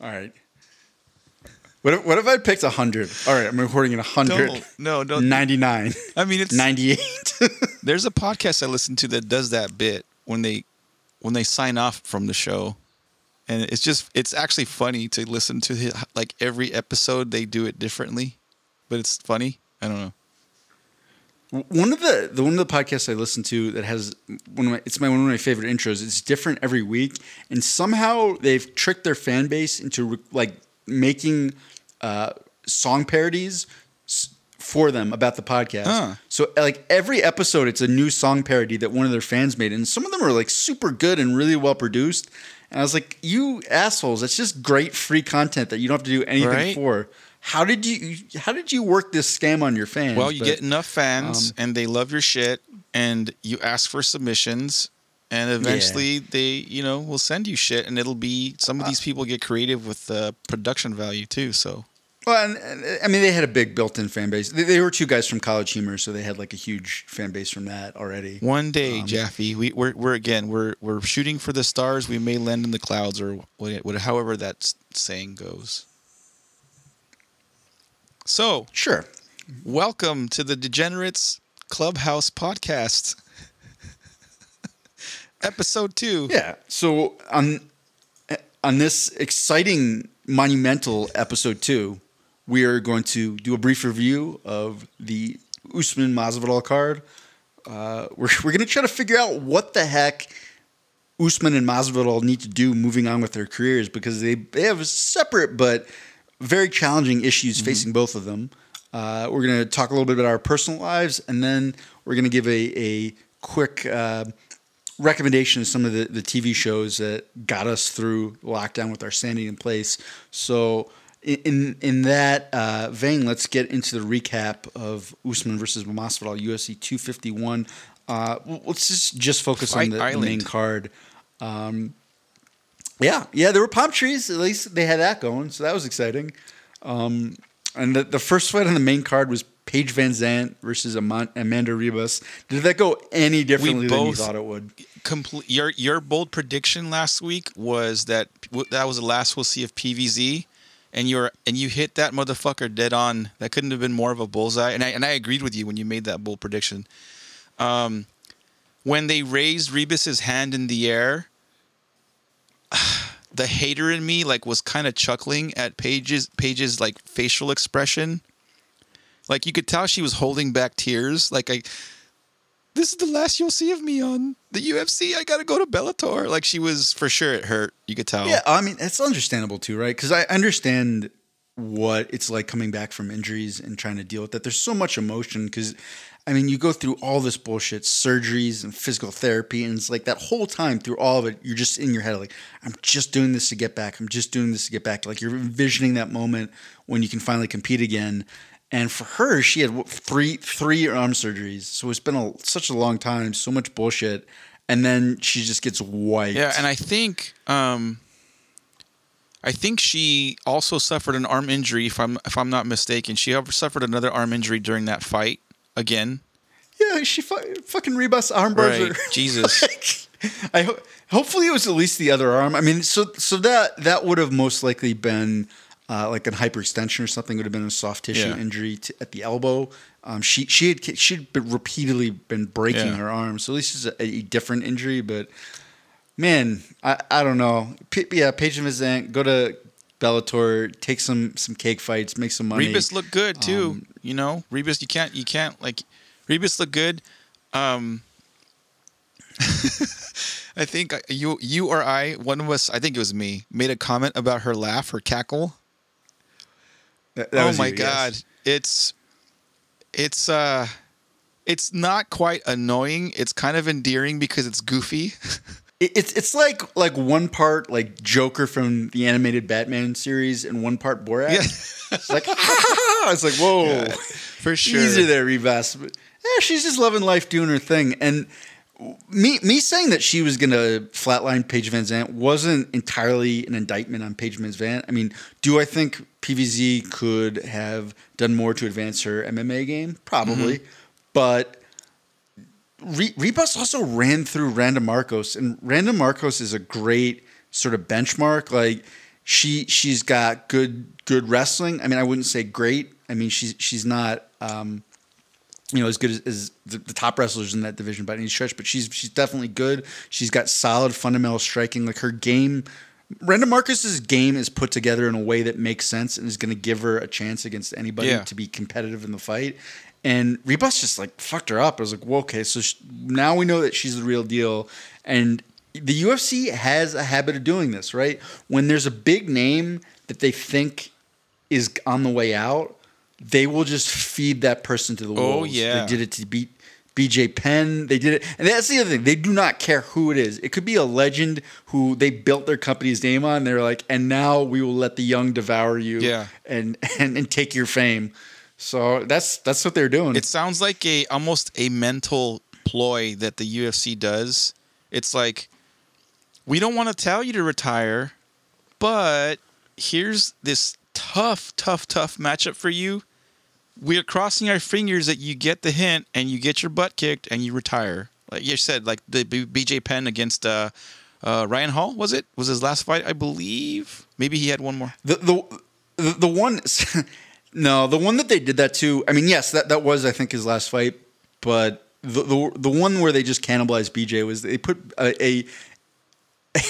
All right. What if, what if I picked 100? All right, I'm recording at 100. Don't, no, no. 99. I mean, it's 98. there's a podcast I listen to that does that bit when they when they sign off from the show, and it's just it's actually funny to listen to his, like every episode they do it differently, but it's funny. I don't know. One of the the one of the podcasts I listen to that has one of my it's my one of my favorite intros. It's different every week, and somehow they've tricked their fan base into re- like making uh, song parodies for them about the podcast. Huh. So like every episode, it's a new song parody that one of their fans made, and some of them are like super good and really well produced. And I was like, "You assholes! It's just great free content that you don't have to do anything Right. for." How did you How did you work this scam on your fans? Well, you But- get enough fans um, and they love your shit, and you ask for submissions, and eventually they, you know, will send you shit, and it'll be some of Uh, these people get creative with uh, production value too. So Well, and, and, I mean, they had a big built-in fan base. They, they were two guys from College Humor, so they had like a huge fan base from that already. one day, Um, Jaffe, we, we're we're again we're we're shooting for the stars. We may land in the clouds, or what, what however that saying goes. So, Sure. welcome to the Degenerates Clubhouse podcast, episode two. Yeah. So on on this exciting, monumental episode two, we are going to do a brief review of the Usman Masvidal card. Uh, we're we're going to try to figure out what the heck Usman and Masvidal need to do moving on with their careers because they, they have a separate but very challenging issues facing both of them. Uh, we're going to talk a little bit about our personal lives, and then we're going to give a, a quick uh, recommendation of some of the, the TV shows that got us through lockdown with our sanity in place. So, in in, that uh, vein, let's get into the recap of Usman versus Masvidal UFC 251. Uh, let's just just focus Fight on the, the main card. Um, yeah, yeah, there were palm trees. At least they had that going, so that was exciting. Um, and the, the first fight on the main card was Paige Van Zant versus Ama- Amanda Ribas. Did that go any differently than you thought it would? complete your your bold prediction last week was that that was the last we'll see of PVZ, and you're and you hit that motherfucker dead on. That couldn't have been more of a bullseye. And I and I agreed with you when you made that bold prediction. Um, when they raised Ribas's hand in the air, the hater in me like was kind of chuckling at Paige's Paige's like facial expression. Like you could tell she was holding back tears. Like I, this is the last you'll see of me on the UFC. I gotta go to Bellator. Like she was for sure. It hurt. You could tell. Yeah, I mean it's understandable too, right? Because I understand what it's like coming back from injuries and trying to deal with that. There's so much emotion because, I mean, you go through all this bullshit, surgeries and physical therapy, and it's like that whole time through all of it, you're just in your head like, I'm just doing this to get back. I'm just doing this to get back. Like you're envisioning that moment when you can finally compete again. And for her, she had three three arm surgeries, so it's been a, such a long time, so much bullshit, and then she just gets wiped. Yeah, and I think um, I think she also suffered an arm injury. If I'm if I'm not mistaken, she suffered another arm injury during that fight again. Yeah, she fu- fucking Ribas arm bars Right. are Jesus. like, I ho- hopefully it was at least the other arm. I mean, so so that that would have most likely been uh, like an hyperextension or something. Would have been a soft tissue Yeah. injury to, at the elbow. Um, she she had she'd been repeatedly been breaking Yeah. her arm, so at least it's a, a different injury. But man, I, I don't know. P- yeah, Paige Vizant, go to Bellator, take some some cake fights, make some money. Ribas looked good too. Um, you know, Ribas. You can't. You can't like. Ribas looked good. Um, I think you, you or I, one of us, I think it was me, made a comment about her laugh, her cackle. That- that oh my you, yes. god, it's, it's, uh, it's not quite annoying. It's kind of endearing because it's goofy. It- It's it's like like one part like Joker from the animated Batman series and one part Borat. Yeah. It's like it's like whoa, For sure. easy there, Ribas. But yeah, she's just loving life, doing her thing. And me me saying that she was gonna flatline Paige Van Zant wasn't entirely an indictment on Paige Van Zant. I mean, do I think PVZ could have done more to advance her MMA game? Probably, mm-hmm. but. Re- Ribas also ran through Randa Markos, and Randa Markos is a great sort of benchmark. Like she she's got good good wrestling. I mean, I wouldn't say great. I mean, she's she's not um, you know as good as, as the, the, top wrestlers in that division by any stretch, but she's she's definitely good. She's got solid fundamental striking. Like her game, Brenda Marquez's game is put together in a way that makes sense and is going to give her a chance against anybody Yeah. to be competitive in the fight. And Ribas just like fucked her up. I was like, well, okay, so sh- now we know that she's the real deal. And the UFC has a habit of doing this, right? When there's a big name that they think is on the way out, they will just feed that person to the oh, wolves. Oh, yeah. They did it to beat BJ Penn. They did it, and that's the other thing. They do not care who it is. It could be a legend who they built their company's name on. They're like, and now we will let the young devour you, Yeah. and and, and take your fame. So that's that's what they're doing. It sounds like a almost a mental ploy that the UFC does. It's like we don't want to tell you to retire, but here's this tough, tough, tough matchup for you. We're crossing our fingers that you get the hint and you get your butt kicked and you retire. Like you said, like the BJ Penn against uh, uh, Ryan Hall was it? Was his last fight, I believe. Maybe he had one more. the the the, the one no the one that they did that to i mean yes that, that was i think his last fight but the, the the one where they just cannibalized bj was they put a, a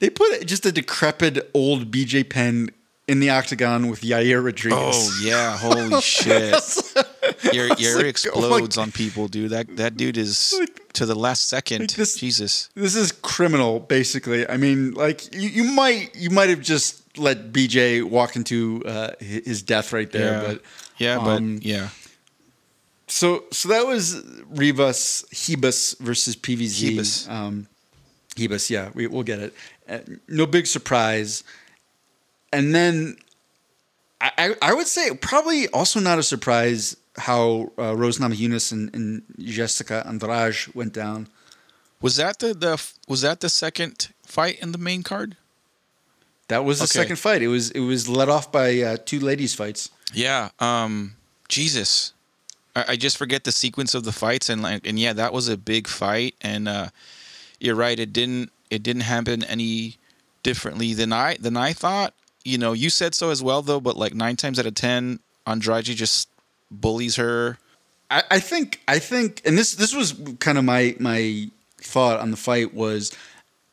they put just a decrepit old bj penn in the octagon with yair rodriguez Oh yeah, holy shit! Your your like, explodes oh my- on people, dude. That that dude is to the last second. like this- Jesus. this is criminal basically i mean like you, you might you might have just let bj walk into uh, his death right there yeah, but yeah, but um, yeah, So so that was Ribas Hebus versus PVZ. Hebus. Um, Hebus, yeah, we, we'll get it. Uh, no big surprise. And then I, I, I would say probably also not a surprise how uh, Rose Namajunas and, and Jessica Andrade went down. was that the the was that the second fight in the main card? That was the Okay. second fight. It was it was led off by uh, two ladies fights. Yeah. Um. Jesus. I, I just forget the sequence of the fights and like and yeah, that was a big fight and uh, you're right. It didn't it didn't happen any differently than I than I thought. You know, you said so as well though, but like nine times out of ten, Andrade just bullies her. I, I think I think, and this this was kind of my my thought on the fight was,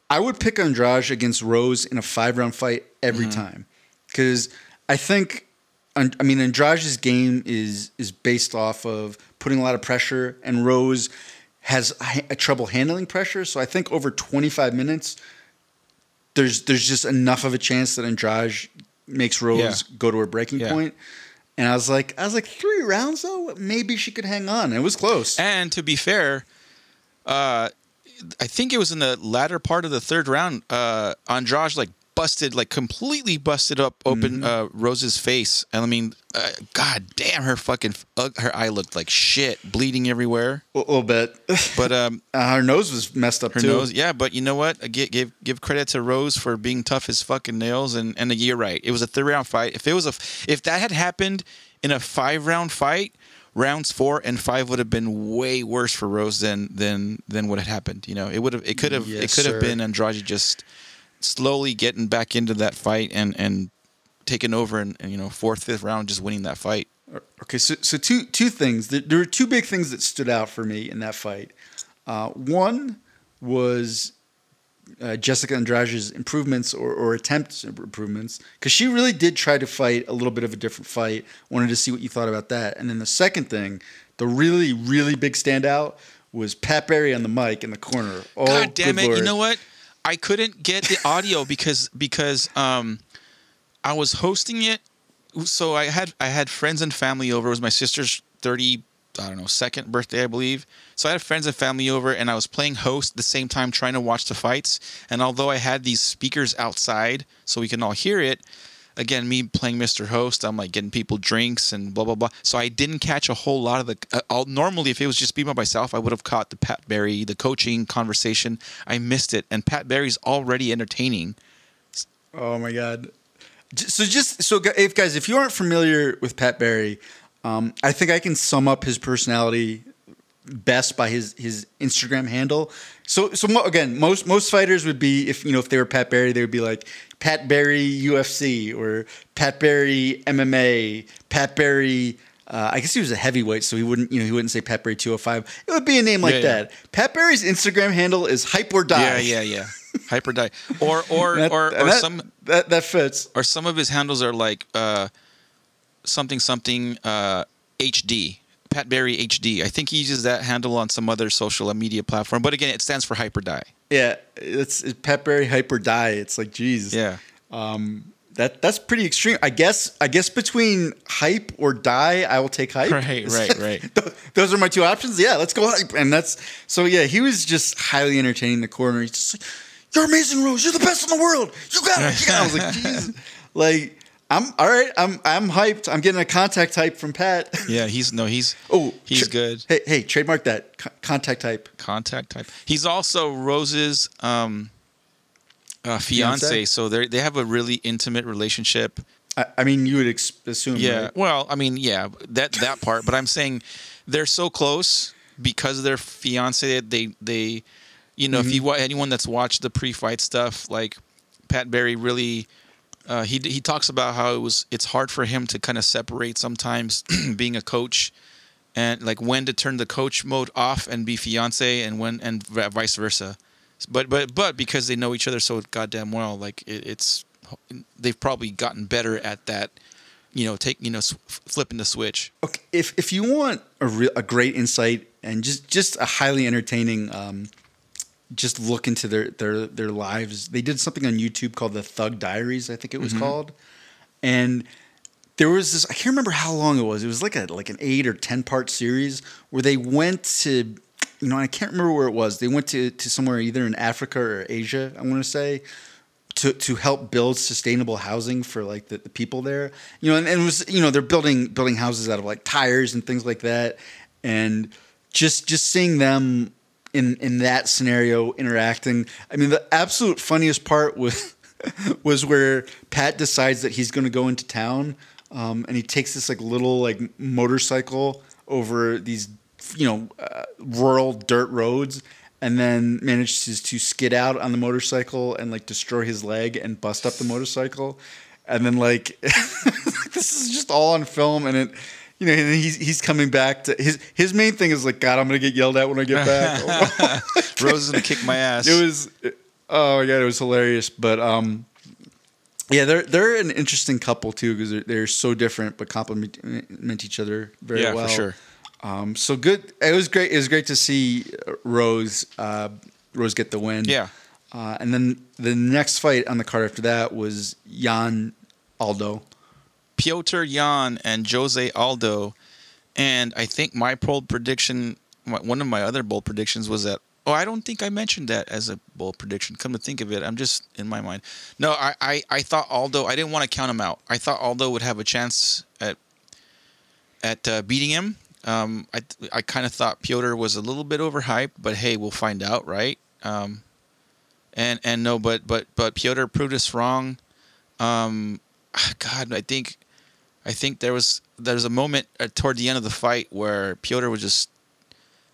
I would pick Andrade against Rose in a five round fight every time, because I think, I mean Andrade's game is is based off of putting a lot of pressure, and Rose has ha- trouble handling pressure. So I think over twenty five minutes, there's there's just enough of a chance that Andrade makes Rose Yeah. go to her breaking Yeah. point. And I was like, I was like, three rounds though, maybe she could hang on. It was close. And to be fair, uh, I think it was in the latter part of the third round. Uh, Andrade like busted, like completely busted up open uh, Rose's face, and I mean, uh, god damn, her fucking uh, her eye looked like shit, bleeding everywhere. a little bit. But um, Uh, her nose was messed up her too. nose, yeah. But you know what? I give, give give credit to Rose for being tough as fucking nails. And and you're right. It was a third round fight. If it was a if that had happened in a five round fight, rounds four and five would have been way worse for Rose than than than what had happened. You know, it would have it could have it Yes, could have been Andrade just slowly getting back into that fight and and taking over and, and you know fourth fifth round just winning that fight. Okay, so so two two things. There, there were two big things that stood out for me in that fight. Uh, one was uh, Jessica Andrade's improvements or, or attempts at improvements because she really did try to fight a little bit of a different fight. Wanted to see what you thought about that. And then the second thing, the really really big standout was Pat Barry on the mic in the corner. Oh, God damn it! You know what? I couldn't get the audio because because um, I was hosting it, so I had I had friends and family over. It was my sister's thirty I don't know second birthday, I believe. So I had friends and family over, and I was playing host at the same time, trying to watch the fights. And although I had these speakers outside so we can all hear it, again, me playing Mr. Host, I'm like getting people drinks and blah blah blah. So I didn't catch a whole lot of the. Uh, normally, if it was just me by myself, I would have caught the Pat Barry, the coaching conversation. I missed it, and Pat Barry's already entertaining. Oh my god! So just so if guys, if you aren't familiar with Pat Barry, um, I think I can sum up his personality best by his his Instagram handle. So so mo- again, most most fighters would be if you know if they were Pat Barry, they would be like Pat Barry UFC or Pat Barry MMA, Pat Barry. Uh, I guess he was a heavyweight, so he wouldn't, you know, he wouldn't say Pat Barry 205. It would be a name like Yeah, yeah. that. Pat Barry's Instagram handle is hype or die. Yeah, yeah, yeah. Hyper die. Or or That- or, or that, some that that fits. or some of his handles are like uh, something something uh, HD. Pat Barry HD. I think he uses that handle on some other social media platform. But again, it stands for Hyper Die. Yeah, it's, it's Pat Barry Hyper die. It's like, geez, Yeah. Um, that that's pretty extreme. I guess. I guess between hype or die, I will take hype. Right, right, right. Those are my two options. Yeah, let's go hype. And that's so. Yeah, he was just highly entertaining the corner. He's just like, "You're amazing, Rose. You're the best in the world. You got it." I was like, "Jeez." Like, I'm all right. I'm I'm hyped. I'm getting a contact type from Pat. Yeah, he's no, he's Oh, he's tra- good. Hey, hey, trademark that Co- contact type. Contact type. He's also Rose's um, uh, fiance, Fiancé? so they they have a really intimate relationship. I, I mean, you would ex- assume. Yeah. right? Well, I mean, yeah, that that part. But I'm saying they're so close because they're fiance. They they, you know, if you wa- anyone that's watched the pre-fight stuff, like Pat Barry really. Uh, he he talks about how it was it's hard for him to kind of separate sometimes being a coach and like when to turn the coach mode off and be fiance and when and vice versa. But but but because they know each other so goddamn well like it, it's they've probably gotten better at that you know take you know flipping the switch. Okay, if if you want a real a great insight and just just a highly entertaining um just look into their their their lives. They did something on youtube called the thug diaries i think it was mm-hmm. called. And there was this i can't remember how long it was. It was like a like an eight or ten part series where they went to you know i can't remember where it was. They went to to somewhere either in africa or asia i want to say to to help build sustainable housing for like the, the people there. You know, and, and it was you know they're building building houses out of like tires and things like that, and just just seeing them in in that scenario interacting. I mean, the absolute funniest part was was where Pat decides that he's going to go into town, um, and he takes this like little like motorcycle over these you know uh, rural dirt roads and then manages to skid out on the motorcycle and like destroy his leg and bust up the motorcycle and then like this is just all on film and it you know and he's he's coming back to his his main thing is like god i'm gonna get yelled at when i get back rose is gonna kick my ass it was oh my god it was hilarious but um yeah they're they're an interesting couple too because they're, they're so different but complement each other very yeah well for sure um, so good. It was great. It was great to see uh, Rose uh, Rose get the win. yeah Uh, and then the next fight on the card after that was Yan Aldo. Petr Yan and Jose Aldo. And I think my bold prediction, one of my other bold predictions was that, oh, I don't think I mentioned that as a bold prediction. Come to think of it, I'm just in my mind. No, I, I, I thought Aldo, I didn't want to count him out. I thought Aldo would have a chance at at uh, beating him. Um, I, I kind of thought Petr was a little bit overhyped, but hey, we'll find out, right? Um, and and no, but but but Petr proved us wrong. Um, God, I think I think there was there was a moment uh, toward the end of the fight where Petr was just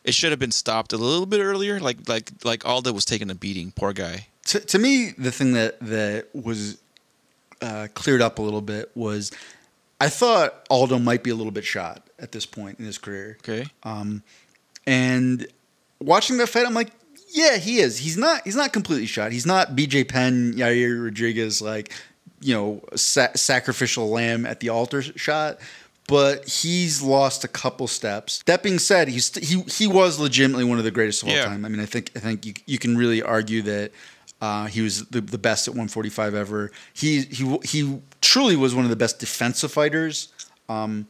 it should have been stopped a little bit earlier. Like like like Aldo was taking a beating. Poor guy. To, to me, the thing that that was uh, cleared up a little bit was I thought Aldo might be a little bit shot at this point in his career. Okay. Um, and watching that fight, I'm like, yeah, he is. He's not. He's not completely shot. He's not B.J. Penn, Yair Rodriguez, like you know, sa- sacrificial lamb at the altar shot. But he's lost a couple steps. That being said, he's he he was legitimately one of the greatest of all Yeah. time. I mean, I think I think you you can really argue that. Uh, he was the, the best at 145 ever. He he he truly was one of the best defensive fighters. Um,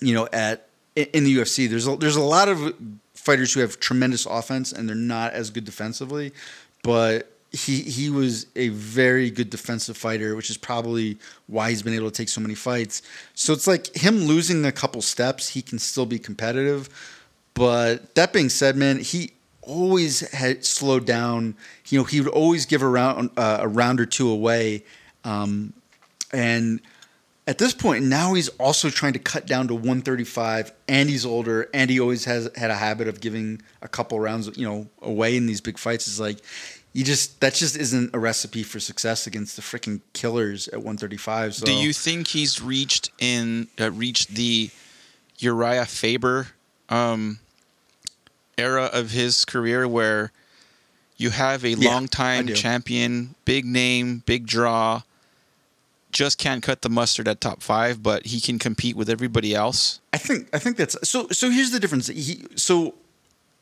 you know, at in the UFC, there's a, there's a lot of fighters who have tremendous offense and they're not as good defensively, but he he was a very good defensive fighter, which is probably why he's been able to take so many fights. So it's like him losing a couple steps, he can still be competitive. But that being said, man, he always had slowed down. You know, he would always give a round uh, a round or two away, um, and at this point now he's also trying to cut down to 135 and he's older and he always has had a habit of giving a couple rounds you know away in these big fights is like you just that just isn't a recipe for success against the freaking killers at 135. So Do you think he's reached in uh, reached the Uriah Faber um, era of his career where you have a Yeah, longtime champion, big name, big draw, just can't cut the mustard at top five, but he can compete with everybody else? I think I think that's so. So here's the difference. He so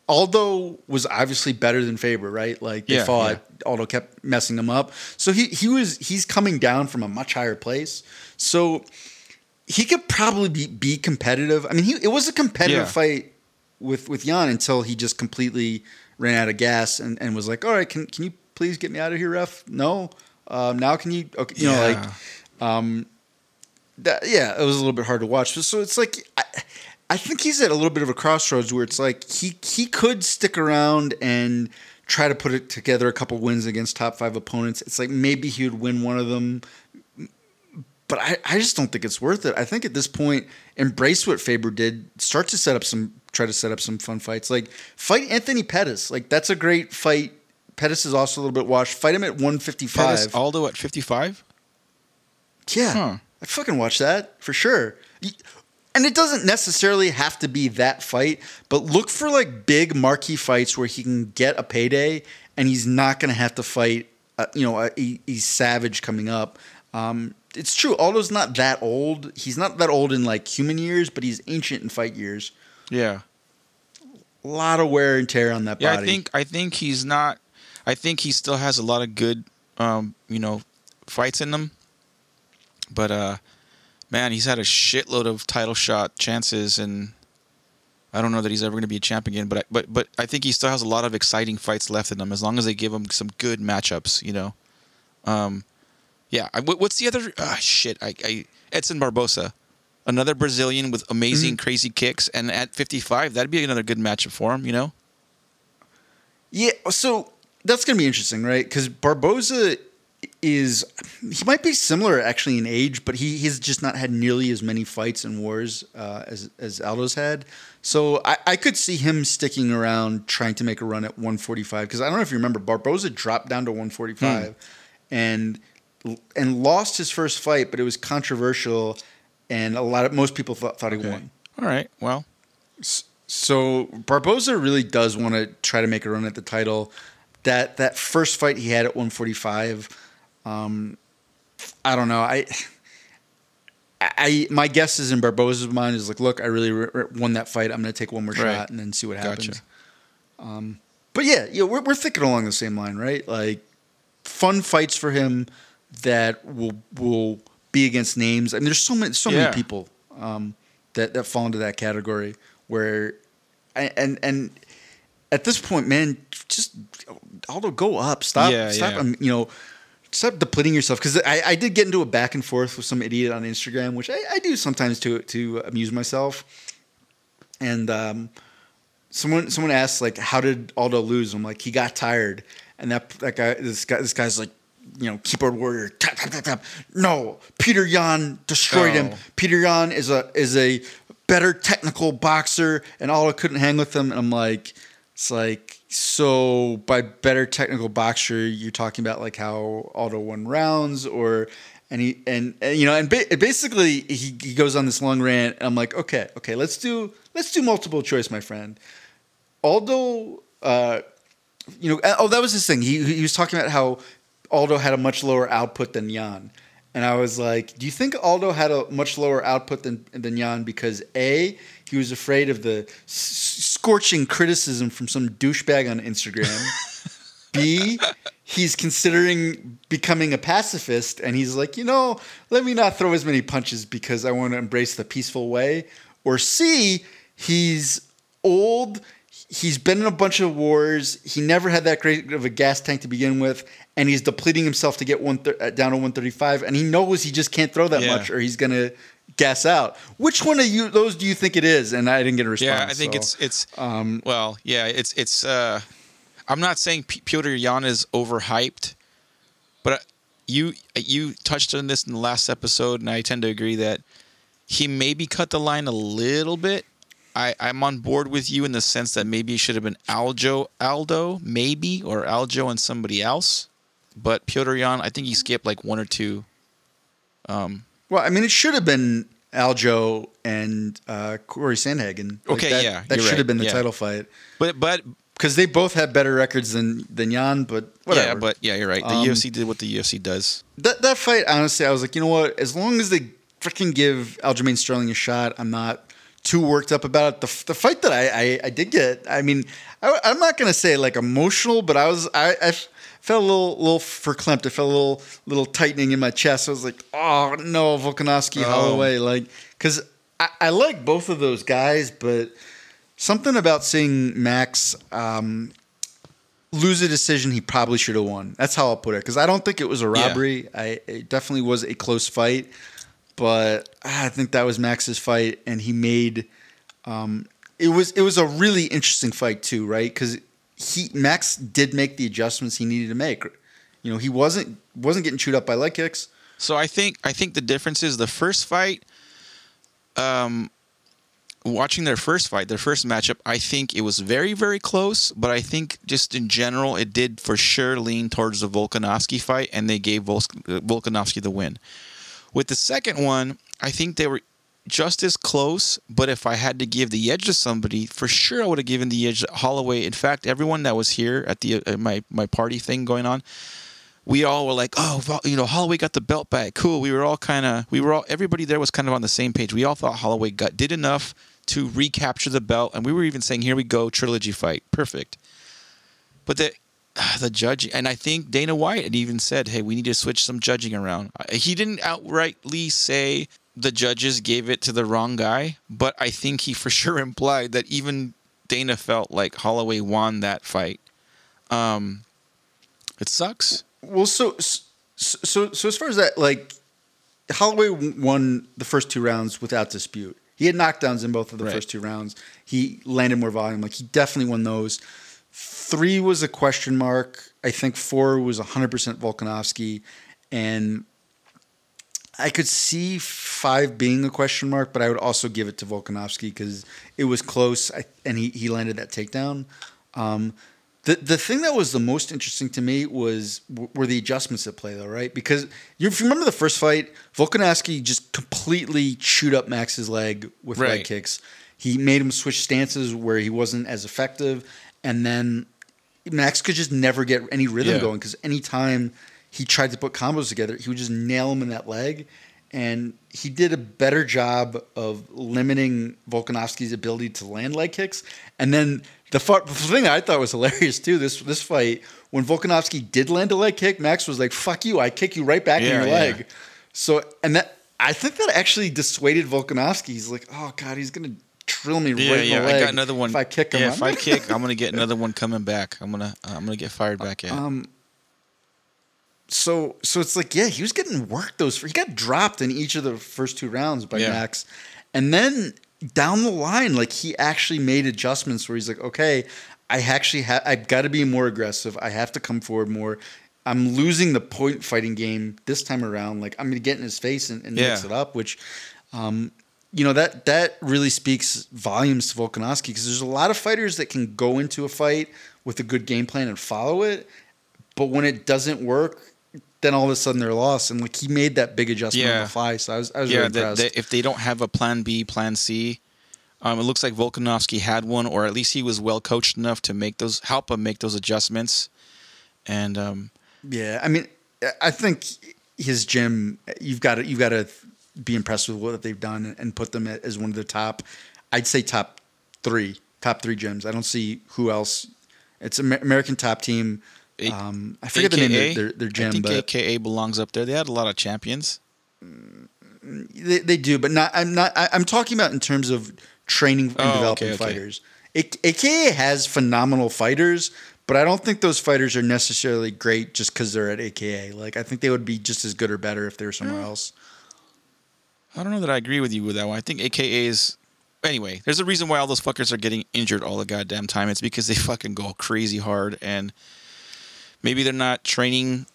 Aldo was obviously better than Faber, right? Like they Yeah, fought. Aldo kept messing them up. So he he was he's coming down from a much higher place. So he could probably be, be competitive. I mean, he it was a competitive Yeah. fight with with Yan until he just completely ran out of gas and, and was like, "All right, can can you please get me out of here, ref? No, um, now can you? Okay, you know, like Yeah. that, yeah, it was a little bit hard to watch. So it's like I, I think he's at a little bit of a crossroads where it's like he he could stick around and try to put it together a couple wins against top five opponents. It's like maybe he would win one of them. But I, I just don't think it's worth it. I think at this point, embrace what Faber did. Start to set up some, try to set up some fun fights. Like fight Anthony Pettis. Like that's a great fight. Pettis is also a little bit washed. Fight him at 155. Pettis five. Aldo at 55? Yeah, Huh. I'd fucking watch that for sure. And it doesn't necessarily have to be that fight, but look for like big marquee fights where he can get a payday and he's not going to have to fight, uh, you know, a, a, a savage coming up. Um, it's true. Aldo's not that old. He's not that old in like human years, but he's ancient in fight years. Yeah. A lot of wear and tear on that Yeah, body. I think I think he's not. I think he still has a lot of good, um, you know, fights in him. But uh, man, he's had a shitload of title shot chances, and I don't know that he's ever going to be a champ again. But I, but but I think he still has a lot of exciting fights left in him as long as they give him some good matchups. You know, um, yeah. I, what's the other? Ah, shit. I, I Edson Barboza. Another Brazilian with amazing, crazy kicks, and at 55, that'd be another good matchup for him. You know, Yeah, so that's going to be interesting, right? Because Barboza is he might be similar actually in age, but he he's just not had nearly as many fights and wars uh, as as Aldo's had. So I, I could see him sticking around trying to make a run at 145 because I don't know if you remember Barboza dropped down to 145 and and lost his first fight, but it was controversial and a lot of most people thought, thought he won. All right. Well, So Barboza really does want to try to make a run at the title. That that first fight he had at 145, um, I don't know. I, I my guess is in Barboza's mind is like, look, I really re- re- won that fight. I'm going to take one more Right. shot and then see what Gotcha. happens. Um, but yeah, yeah, we're we're thinking along the same line, right? Like fun fights for him that will will be against names. I mean, there's so many so Yeah. many people um, that that fall into that category where and and at this point, man, just Aldo, go up. Stop. Yeah, stop. yeah. um, you know, stop depleting yourself. Because I, I did get into a back and forth with some idiot on Instagram, which I, I do sometimes to to amuse myself. And um, someone someone asked like, how did Aldo lose? I'm like, he got tired, and that that guy this guy this guy's like. You know, keyboard warrior. Tap tap tap tap. No, Peter Yan destroyed him. Oh. Peter Yan is a is a better technical boxer, and Aldo couldn't hang with him. And I'm like, it's like so by better technical boxer, you're talking about like how Aldo won rounds, or and he and, and you know, and ba- basically he, he goes on this long rant. And I'm like, okay, okay, let's do let's do multiple choice, my friend. Aldo, uh, you know, oh, that was his thing. He he was talking about how Aldo had a much lower output than Yan. And I was like, do you think Aldo had a much lower output than than Yan because A, he was afraid of the s- scorching criticism from some douchebag on Instagram. B, he's considering becoming a pacifist and he's like, you know, let me not throw as many punches because I want to embrace the peaceful way. Or C, he's old, he's been in a bunch of wars, he never had that great of a gas tank to begin with, and he's depleting himself to get one thir- uh, down to 135 and he knows he just can't throw that Yeah. much or he's going to gas out. Which one of you those do you think it is? And I didn't get a response. yeah, I think so, it's it's um, well, yeah, it's it's. uh I'm not saying P- Petr Yan is overhyped, but uh, you you touched on this in the last episode, and I tend to agree that he maybe cut the line a little bit. I I'm on board with you in the sense that maybe it should have been Aljo Aldo maybe or Aljo and somebody else, but Petr Yan I think he skipped like one or two. Um, Well, I mean, it should have been Aljo and uh, Corey Sandhagen. Like, Okay, that, yeah, that should right, have been the yeah. title fight but but because they both had better records than than Yan. But whatever. yeah, but yeah, you're right. The Um, UFC did what the UFC does. that that fight, honestly, I was like, you know what? As long as they freaking give Aljamain Sterling a shot, I'm not too worked up about it. The, the fight that I, I, I did get, I mean, I, I'm not gonna say like emotional, but I was I, I felt a little little verklempt. I felt a little little tightening in my chest. I was like, oh no, Volkanovski, Oh. Holloway, like because I, I like both of those guys, but something about seeing Max. Um, lose a decision he probably should have won. That's how I'll put it. Because I don't think it was a robbery. I it definitely was a close fight, but I think that was Max's fight, and he made. Um, it was it was a really interesting fight too, right? Because he Max did make the adjustments he needed to make. You know, he wasn't wasn't getting chewed up by leg kicks. So I think I think the difference is the first fight. Um, watching their first fight, their first matchup, I think it was very very close. But I think just in general, it did for sure lean towards the Volkanovski fight, and they gave Vol- Volkanovski the win. With the second one, I think they were just as close. But if I had to give the edge to somebody, for sure I would have given the edge to Holloway. In fact, everyone that was here at the uh, my my party thing going on, we all were like, oh, you know, Holloway got the belt back. Cool. We were all kind of, we were all, everybody there was kind of on the same page. We all thought Holloway got did enough to recapture the belt, and we were even saying, here we go, trilogy fight, perfect. But the the judge, and I think Dana White had even said, hey, we need to switch some judging around. Uh, He didn't outrightly say the judges gave it to the wrong guy, but I think he for sure implied that even Dana felt like Holloway won that fight. Um, it sucks. Well, so so so, so as far as that, like Holloway won the first two rounds without dispute. He had knockdowns in both of the Right. first two rounds. He landed more volume. Like he definitely won those. Three was a question mark. I think four was 100% Volkanovski. And I could see five being a question mark, but I would also give it to Volkanovski because it was close and he, he landed that takedown. Um, the the thing that was the most interesting to me was were the adjustments at play though, right? Because you, if you remember the first fight, Volkanovski just completely chewed up Max's leg with leg kicks. He made him switch stances where he wasn't as effective, and then Max could just never get any rhythm Yeah. going because anytime he tried to put combos together, he would just nail him in that leg. And he did a better job of limiting Volkanovski's ability to land leg kicks. And then the, fu- the thing I thought was hilarious too this this fight when Volkanovski did land a leg kick, Max was like, "Fuck you! I kick you right back in your yeah. leg." So and that I think that actually dissuaded Volkanovski. He's like, "Oh God, he's gonna drill me Yeah, right in yeah. the leg I got another one. if I kick him." Yeah, if I kick, I'm gonna get another one coming back. I'm gonna, uh, I'm gonna get fired back at. Um, so so it's like yeah, he was getting worked those. He got dropped in each of the first two rounds by Yeah. Max, and then down the line, like he actually made adjustments where he's like, okay, I actually have. I've got to be more aggressive. I have to come forward more. I'm losing the point fighting game this time around. Like I'm gonna get in his face and, and mix it up, which. Um, you know that that really speaks volumes to Volkanovski because there's a lot of fighters that can go into a fight with a good game plan and follow it, but when it doesn't work, then all of a sudden they're lost. And like he made that big adjustment on the fly, so I was I was yeah, really impressed. that if they don't have a plan B, plan C, um, it looks like Volkanovski had one, or at least he was well coached enough to make those help him make those adjustments. And um, yeah, I mean, I think his gym. You've got to you've got to be impressed with what they've done and put them as one of the top. I'd say top three, top three gyms. I don't see who else. It's Amer- American top team. Um, I forget the name of their, their gym, I think but AKA belongs up there. They had a lot of champions. They, they do, but not. I'm not. I, I'm talking about in terms of training and Oh, developing okay, okay. fighters. AKA has phenomenal fighters, but I don't think those fighters are necessarily great just because they're at AKA. Like I think they would be just as good or better if they were somewhere else. I don't know that I agree with you with that one. I think AKA is. Anyway, there's a reason why all those fuckers are getting injured all the goddamn time. It's because they fucking go crazy hard, and maybe they're not training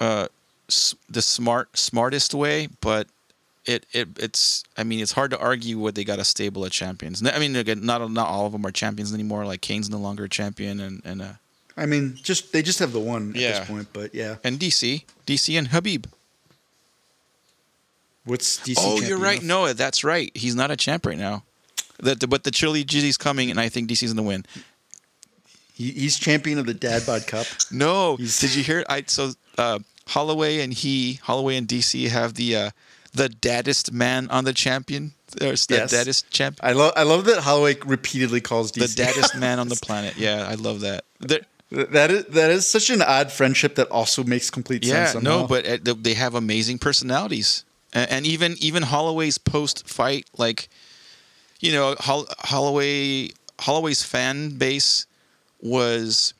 uh, s- the smart smartest way, but it, it it's I mean it's hard to argue what they got a stable of champions. I mean again, not not all of them are champions anymore. Like Cain's no longer a champion, and and uh, I mean, just they just have the one at this point. But yeah, and DC, DC and Khabib. What's DC? oh, you're right. of? No, that's right. He's not a champ right now. That but the trilogy's coming, and I think DC's gonna win. He, he's champion of the Dad Bod Cup. No, He's- did you hear? It? I so uh, Holloway and he, Holloway and DC have the uh, the daddest man on the champion. There's the Yes. daddest champ. I love I love that Holloway repeatedly calls DC The daddest man on the planet. Yeah, I love that. They're- that is that is such an odd friendship that also makes complete yeah, sense. somehow. no, but uh, they have amazing personalities, and even even Holloway's post fight, like, you know, Holl- Holloway Holloway's fan base was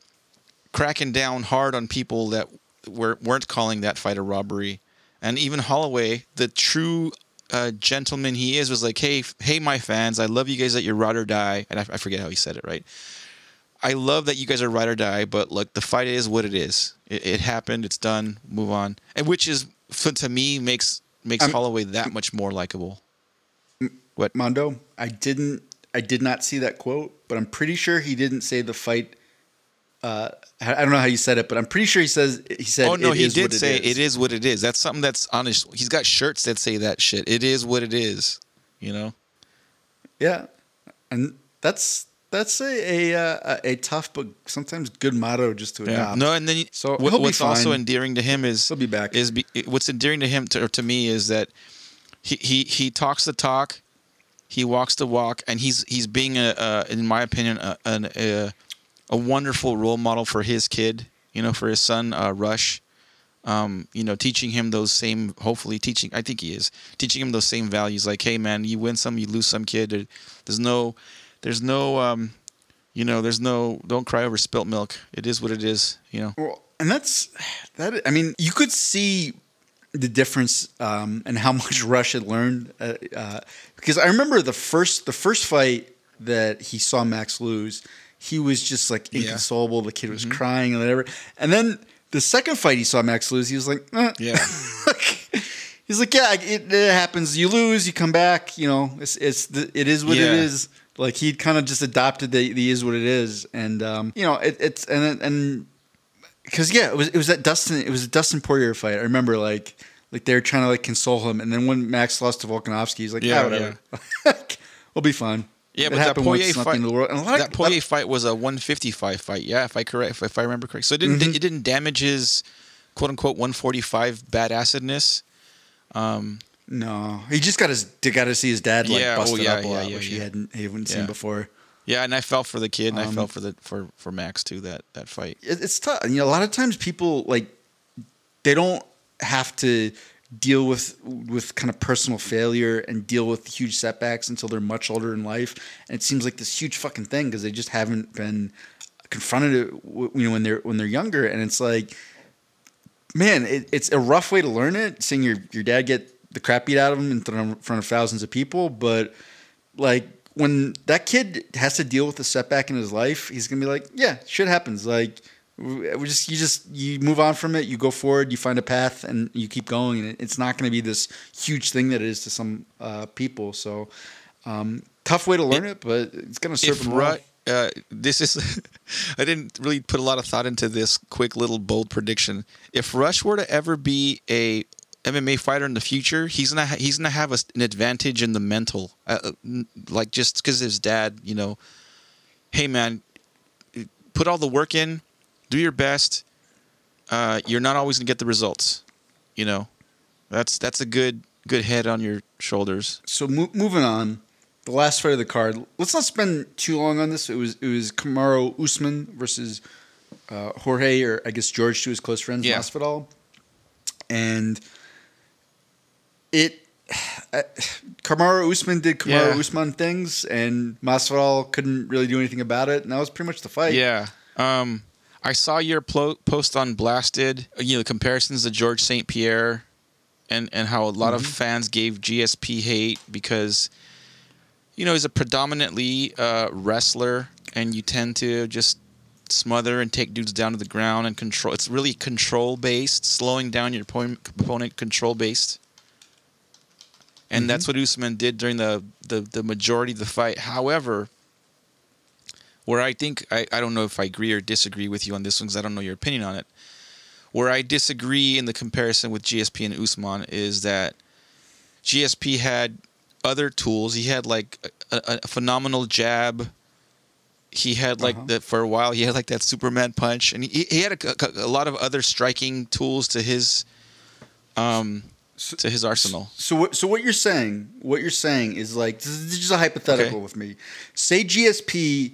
cracking down hard on people that were weren't calling that fight a robbery, and even Holloway, the true uh, gentleman he is, was like, "Hey, hey, my fans, I love you guys at your ride or die," and I, forget how he said it right. I love that you guys are ride or die, but look, the fight is what it is. It, it happened. It's done. Move on. And which is, to me, makes makes I'm- Holloway that much more likable. What? Mondo, I didn't I did not see that quote, but I'm pretty sure he didn't say the fight. Uh, I don't know how you said it, but I'm pretty sure he says he said. Oh no, "It he did say is." it is what it is. That's something that's on his. He's got shirts that say that shit. It is what it is. You know. Yeah, and that's that's a a, uh, a tough but sometimes good motto just to Yeah. adopt. No, and then So what- what's also endearing to him is He'll be back. Is be, what's endearing to him to, to me is that he, he he talks the talk, he walks the walk, and he's he's being a, a in my opinion a, an, a a wonderful role model for his kid. You know, for his son uh, Rush. Um, you know, teaching him those same, hopefully teaching, I think he is teaching him those same values. Like, hey, man, you win some, you lose some, kid. There's no, there's no, um, you know, there's no, don't cry over spilt milk. It is what it is. You know. Well, and that's that. I mean, you could see the difference um, and how much Rush had learned uh, uh, because I remember the first the first fight that he saw Max lose, he was just like Yeah. inconsolable. The kid was crying and whatever. And then the second fight he saw Max lose, he was like, eh. Yeah. He's like, yeah, it, it happens. You lose, you come back. You know, it's it's the, it is what Yeah. it is. Like he kind of just adopted the, the is what it is, and um, you know, it, it's and and because yeah, it was it was that Dustin it was a Dustin Poirier fight. I remember like like they were trying to like console him, and then when Max lost to Volkanovski, he's like, yeah, Yeah, whatever, we'll be fine. Yeah, It but that Poirier fight, in the world. And a lot of- that Poirier fight was a 155 fight. Yeah, if I correct, if, if I remember correct. So it didn't Mm-hmm. it didn't damage his quote unquote 145 badassedness. No, he just got his got to see his dad like Yeah, oh, busted yeah, up a yeah, lot, yeah, which he hadn't he hadn't seen before. Yeah, and I felt for the kid, and I Um, felt for the for for Max too. That that fight. it, it's tough. You know, a lot of times people like they don't have to deal with with kind of personal failure and deal with huge setbacks until they're much older in life. And it seems like this huge fucking thing because they just haven't been confronted you know, when they're when they're younger. And it's like, man, it, it's a rough way to learn it. Seeing your your dad get the crap beat out of him in front of, front of thousands of people, but like when that kid has to deal with a setback in his life, he's gonna be like, yeah, shit happens. Like we just you just you move on from it, you go forward, you find a path, and you keep going. And it's not gonna be this huge thing that it is to some uh, people. So um, tough way to learn it, but it's gonna serve If right. well. Uh, this is, I didn't really put a lot of thought into this quick little bold prediction. If Rush were to ever be a MMA fighter in the future, he's gonna ha- he's gonna have a, an advantage in the mental, uh, uh, like just because his dad, you know, hey man, put all the work in, do your best. Uh, you're not always gonna get the results, you know. That's that's a good good head on your shoulders. so mo- moving on, the last fight of the card. Let's not spend too long on this. It was it was Kamaru Usman versus uh, Jorge, or I guess George to his close friends Yeah. Masvidal, and it. Uh, Kamaru Usman did Kamaru Yeah. Usman things, and Masvidal couldn't really do anything about it, and that was pretty much the fight. Yeah. Um, I saw your plo- post on Blasted. You know, comparisons to George St. Pierre, and and how a lot of fans gave GSP hate because, you know, he's a predominantly uh, wrestler, and you tend to just smother and take dudes down to the ground and control. It's really control based, slowing down your opponent, opponent control based. And that's what Usman did during the, the the majority of the fight. However, where I think I, I don't know if I agree or disagree with you on this one because I don't know your opinion on it. Where I disagree in the comparison with GSP and Usman is that GSP had other tools. He had like a, a phenomenal jab. He had like Uh-huh. that for a while. He had like that Superman punch, and he, he had a, a lot of other striking tools to his um to his arsenal. So what? So what you're saying? What you're saying is like this is just a hypothetical Okay. with me. Say GSP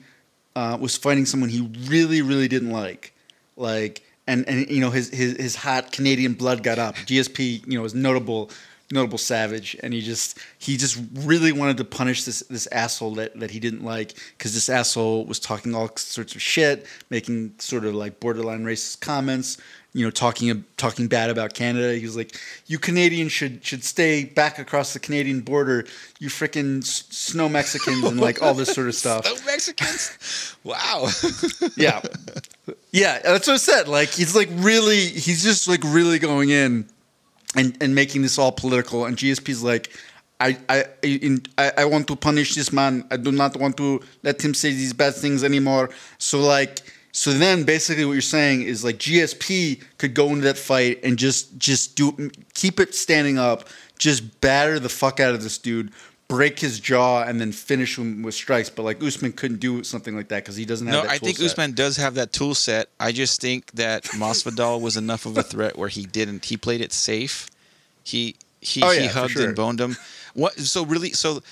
uh, was fighting someone he really, really didn't like, like, and and you know his his his hot Canadian blood got up. GSP, you know, was notable notable savage, and he just he just really wanted to punish this this asshole that that he didn't like because this asshole was talking all sorts of shit, making sort of like borderline racist comments. You know, talking talking bad about Canada. He was like, "You Canadians should should stay back across the Canadian border. You freaking snow Mexicans and like all this sort of stuff." Oh, Mexicans! wow. yeah yeah that's what i said like he's like really he's just like really going in and and making this all political and gsp's like I, I, in, I I want to punish this man. I do not want to let him say these bad things anymore. So like, so then basically what you're saying is like GSP could go into that fight and just just do keep it standing up, just batter the fuck out of this dude, break his jaw, and then finish him with strikes. But like Usman couldn't do something like that because he doesn't have. No, I think set. Usman does have that tool set. I just think that Masvidal was enough of a threat where he didn't. He played it safe. He he, Oh, yeah, for hugged sure. and boned him. What? So really? So,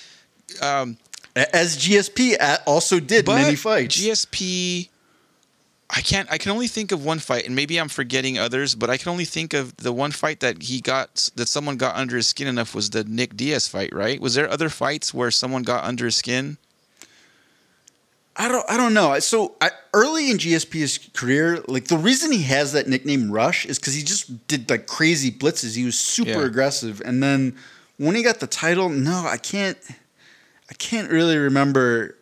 um, as GSP also did many fights. GSP. I can't. I can only think of one fight, and maybe I'm forgetting others, but I can only think of the one fight that he got that someone got under his skin enough was the Nick Diaz fight, right? Was there other fights where someone got under his skin? I don't I don't know. So I, early in GSP's career, like the reason he has that nickname Rush is because he just did like crazy blitzes. He was super Yeah. aggressive, and then when he got the title, no, I can't. I can't really remember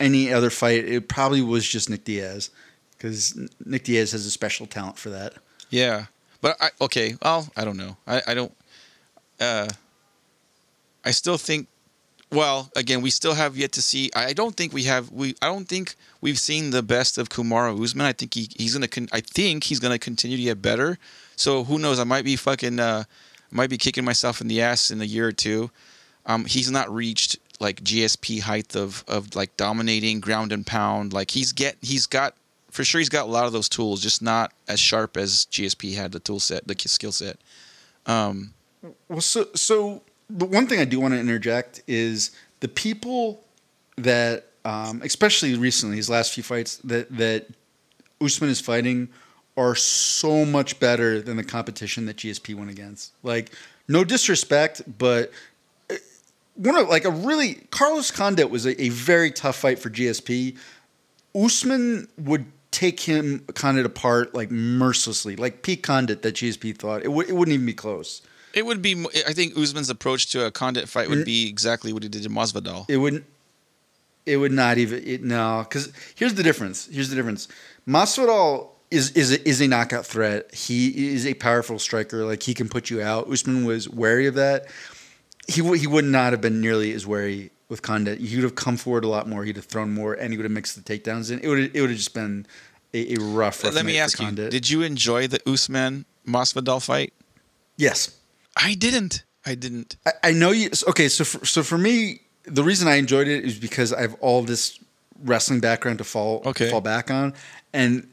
any other fight. It probably was just Nick Diaz because Nick Diaz has a special talent for that. Yeah, but I okay. Well, I don't know. I I don't. Uh, I still think. Well, again, we still have yet to see. I don't think we have. We I don't think we've seen the best of Kamaru Usman. I think he, he's gonna. Con, I think he's gonna continue to get better. So who knows? I might be fucking. Uh, might be kicking myself in the ass in a year or two. Um, he's not reached like GSP height of of like dominating ground and pound. Like he's get he's got for sure he's got a lot of those tools, just not as sharp as GSP had the tool set, the skill set. Um, Well, so so the one thing I do want to interject is the people that, um, especially recently, his last few fights that that Usman is fighting are so much better than the competition that GSP went against. Like, no disrespect, but uh, one of like a really Carlos Condit was a, a very tough fight for GSP. Usman would take him Condit apart like mercilessly, like peak Condit that GSP thought it, would it wouldn't even be close. it would be. I think Usman's approach to a Condit fight would mm. be exactly what he did to Masvidal. It wouldn't. It would not even. It, no, because here's the difference. Here's the difference. Masvidal is is a, is a knockout threat. He is a powerful striker. Like he can put you out. Usman was wary of that. He would he would not have been nearly as wary with Condit. He would have come forward a lot more. He'd have thrown more, and he would have mixed the takedowns in. It would it would have just been a, a rough. rough Let me ask you: Did you enjoy the Usman Masvidal fight? yes. I didn't. I didn't. I, I know you. Okay, so for, so for me, the reason I enjoyed it is because I have all this wrestling background to fall Okay. fall back on, and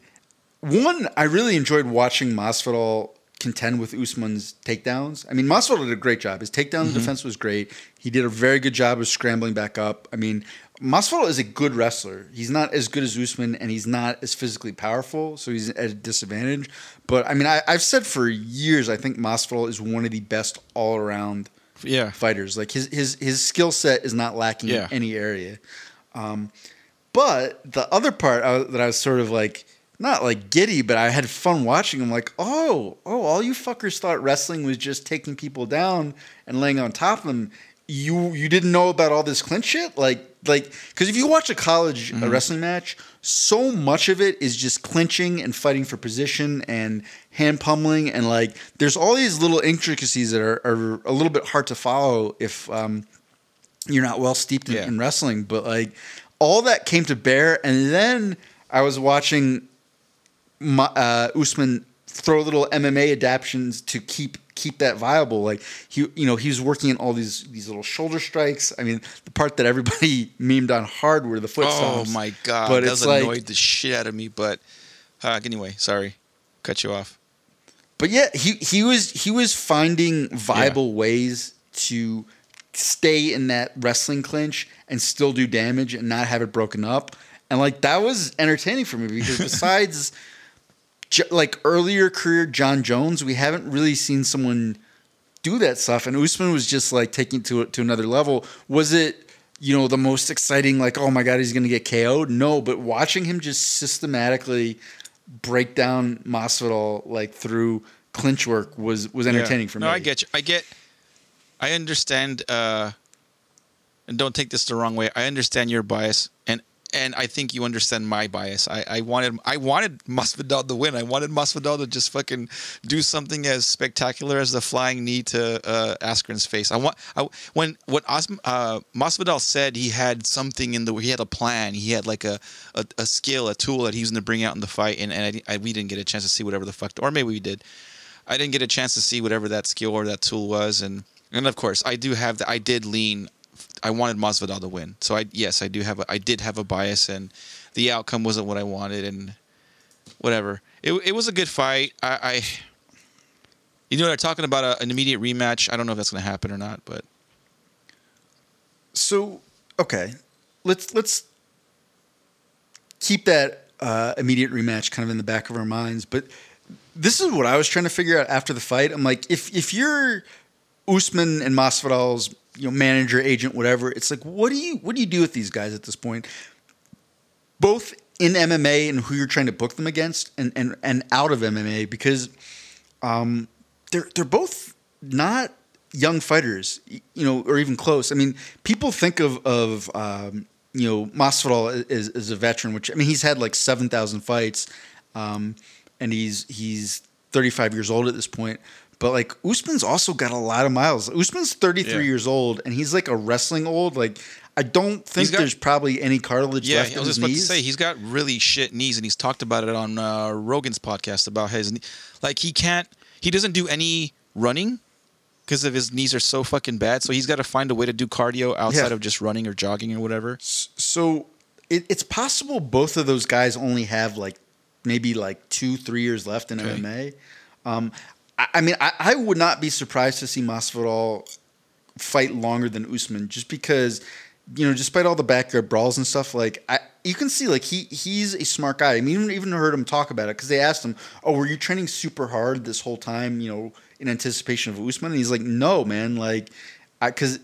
one I really enjoyed watching Masvidal contend with Usman's takedowns. I mean, Masvidal did a great job. His takedown defense was great. He did a very good job of scrambling back up. I mean, Masvidal is a good wrestler. He's not as good as Usman, and he's not as physically powerful, so he's at a disadvantage. But I mean, I, I've said for years, I think Masvidal is one of the best all around Yeah. fighters. Like his his his skill set is not lacking Yeah. in any area. Um, but the other part I, that I was sort of like not like giddy, but I had fun watching him. Like, oh, oh, all you fuckers thought wrestling was just taking people down and laying on top of them. you you didn't know about all this clinch shit like like because if you watch a college Mm-hmm. a wrestling match so much of it is just clinching and fighting for position and hand pummeling and like there's all these little intricacies that are, are a little bit hard to follow if um, you're not well steeped in, Yeah. in wrestling but like all that came to bear and then i was watching uh, Usman throw little MMA adaptions to keep keep that viable. Like he, you know, he was working in all these these little shoulder strikes. I mean, the part that everybody memed on hard were the foot Oh stomps. my god, But that it's was like- annoyed the shit out of me. But uh, anyway, sorry, cut you off. But yeah, he he was he was finding viable ways to stay in that wrestling clinch and still do damage and not have it broken up. And like that was entertaining for me because besides like earlier career John Jones, we haven't really seen someone do that stuff. And Usman was just like taking it to to another level. Was it you know the most exciting? Like oh my god, he's gonna get KO'd? No, but watching him just systematically break down Masvidal like through clinch work was was entertaining Yeah. for me. no. I get you. I get. I understand. Uh, and don't take this the wrong way. I understand your bias, and and I think you understand my bias. I, I wanted I wanted Masvidal to win. I wanted Masvidal to just fucking do something as spectacular as the flying knee to uh, Askren's face. I want I, when when Os, uh, Masvidal said he had something in the he had a plan. He had like a, a, a skill, a tool that he was going to bring out in the fight, and and I, I, we didn't get a chance to see whatever the fuck, or maybe we did. I didn't get a chance to see whatever that skill or that tool was, and and of course I do have the I did lean. I wanted Masvidal to win, so I yes I do have a, I did have a bias, and the outcome wasn't what I wanted, and whatever. It it was a good fight. I, I you know they're talking about a, an immediate rematch. I don't know if that's going to happen or not, but So okay, let's let's keep that uh, immediate rematch kind of in the back of our minds. But this is what I was trying to figure out after the fight. I'm like, if if you're Usman and Masvidal's you know manager, agent, whatever, it's like, what do you what do you do with these guys at this point? Both in MMA and who you're trying to book them against, and and and out of MMA because um, they're they're both not young fighters, you know, or even close. I mean, people think of of um, you know Masvidal as, as a veteran, which I mean he's had like seven thousand fights, um, and he's he's thirty five years old at this point. But like Usman's also got a lot of miles. Usman's thirty three Yeah. years old, and he's like a wrestling old. Like I don't think got- there's probably any cartilage yeah, left I in was his just about knees. to say he's got really shit knees, and he's talked about it on uh, Rogan's podcast about his knee. like he can't he doesn't do any running because of his knees are so fucking bad. So he's got to find a way to do cardio outside Yeah. of just running or jogging or whatever. So it, it's possible both of those guys only have like maybe like two, three years left in Okay. MMA. Um, I, mean, I, I would not be surprised to see Masvidal fight longer than Usman, just because you know, despite all the backyard brawls and stuff, like I, you can see, like he he's a smart guy. I mean, even even heard him talk about it because they asked him, "Oh, were you training super hard this whole time?" You know, in anticipation of Usman, and he's like, "No, man, like, I because."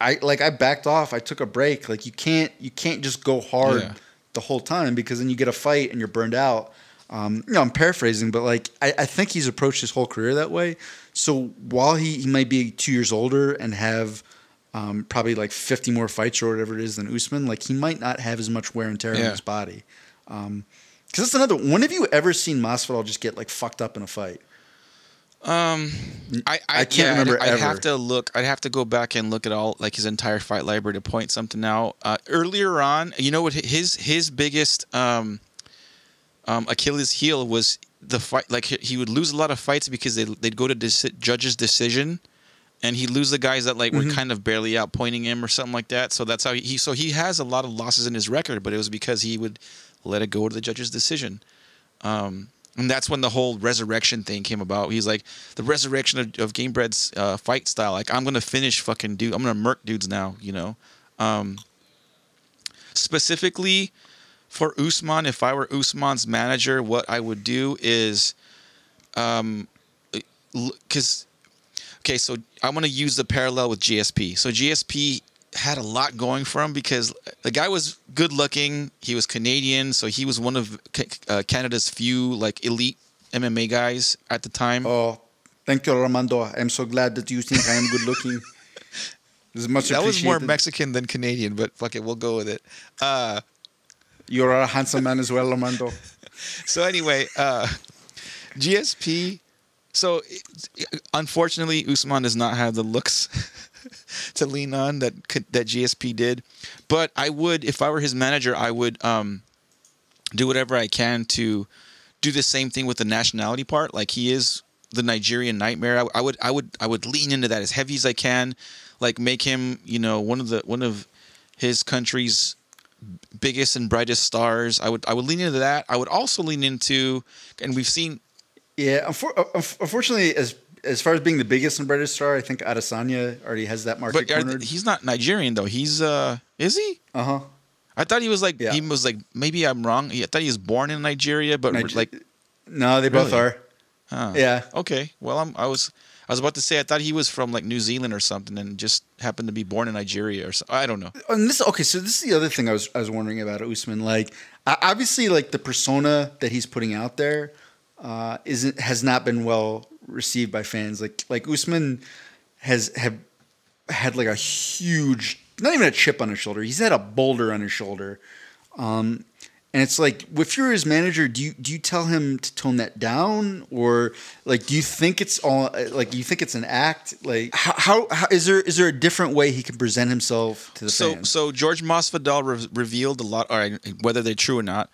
I like I backed off. I took a break. Like you can't you can't just go hard Yeah. the whole time because then you get a fight and you're burned out. Um, you know, I'm paraphrasing, but like I, I think he's approached his whole career that way. So while he, he might be two years older and have um, probably like 50 more fights or whatever it is than Usman, like he might not have as much wear and tear on his body. Because that's another. When have you ever seen Masvidal just get like fucked up in a fight? Um, I, I, I can't yeah, I'd- remember I'd, have to look. I'd have to go back and look at all like his entire fight library to point something out. Uh, earlier on, you know what his his biggest um, um, Achilles heel was the fight. Like he, would lose a lot of fights because they they'd go to deci- judge's decision, and he'd lose the guys that like were kind of barely outpointing him or something like that. So that's how he, he so he has a lot of losses in his record, but it was because he would let it go to the judge's decision. Um, and that's when the whole resurrection thing came about. He's like the resurrection of, of Gamebred's uh, fight style. Like I'm gonna finish fucking dude. I'm gonna murk dudes now. You know. Um, specifically for Usman, if I were Usman's manager, what I would do is, um, because okay, so I want to use the parallel with GSP. So GSP had a lot going for him because the guy was good looking. He was Canadian, so he was one of uh, Canada's few like elite MMA guys at the time. Oh, thank you, Armando. I'm so glad that you think I am good looking. This much that was more. Mexican than Canadian, but fuck it, we'll go with it. Uh, You're a handsome man as well, Armando. so anyway, uh, GSP. So unfortunately, Usman does not have the looks to lean on that that GSP did. But I would, if I were his manager, I would um, do whatever I can to do the same thing with the nationality part. Like he is the Nigerian nightmare. I, I would, I would, I would lean into that as heavy as I can. Like make him, you know, one of the one of his country's biggest and brightest stars. I would, I would lean into that. I would also lean into, and we've seen Yeah, uh, unf- unfortunately, as as far as being the biggest and brightest star, I think Adesanya already has that market But cornered. he's not Nigerian though. He's uh, is he? Uh huh. I thought he was like Yeah. he was like maybe I'm wrong. I thought he was born in Nigeria, but like no, they both Really? are. huh. Yeah. Okay. Well, I'm I was I was about to say I thought he was from like New Zealand or something and just happened to be born in Nigeria or something. I don't know. And this okay, so this is the other thing I was I was wondering about Usman. Like, obviously, like the persona that he's putting out there uh, isn't has not been well received by fans. Like, like Usman has have had like a huge, not even a chip on his shoulder. He's had a boulder on his shoulder. Um, and it's like, if you're his manager, do you do you tell him to tone that down, or like, do you think it's all like you think it's an act? Like, how, how, how is there is there a different way he can present himself to the So fans? so George Masvidal re- revealed a lot. All right, whether they're true or not,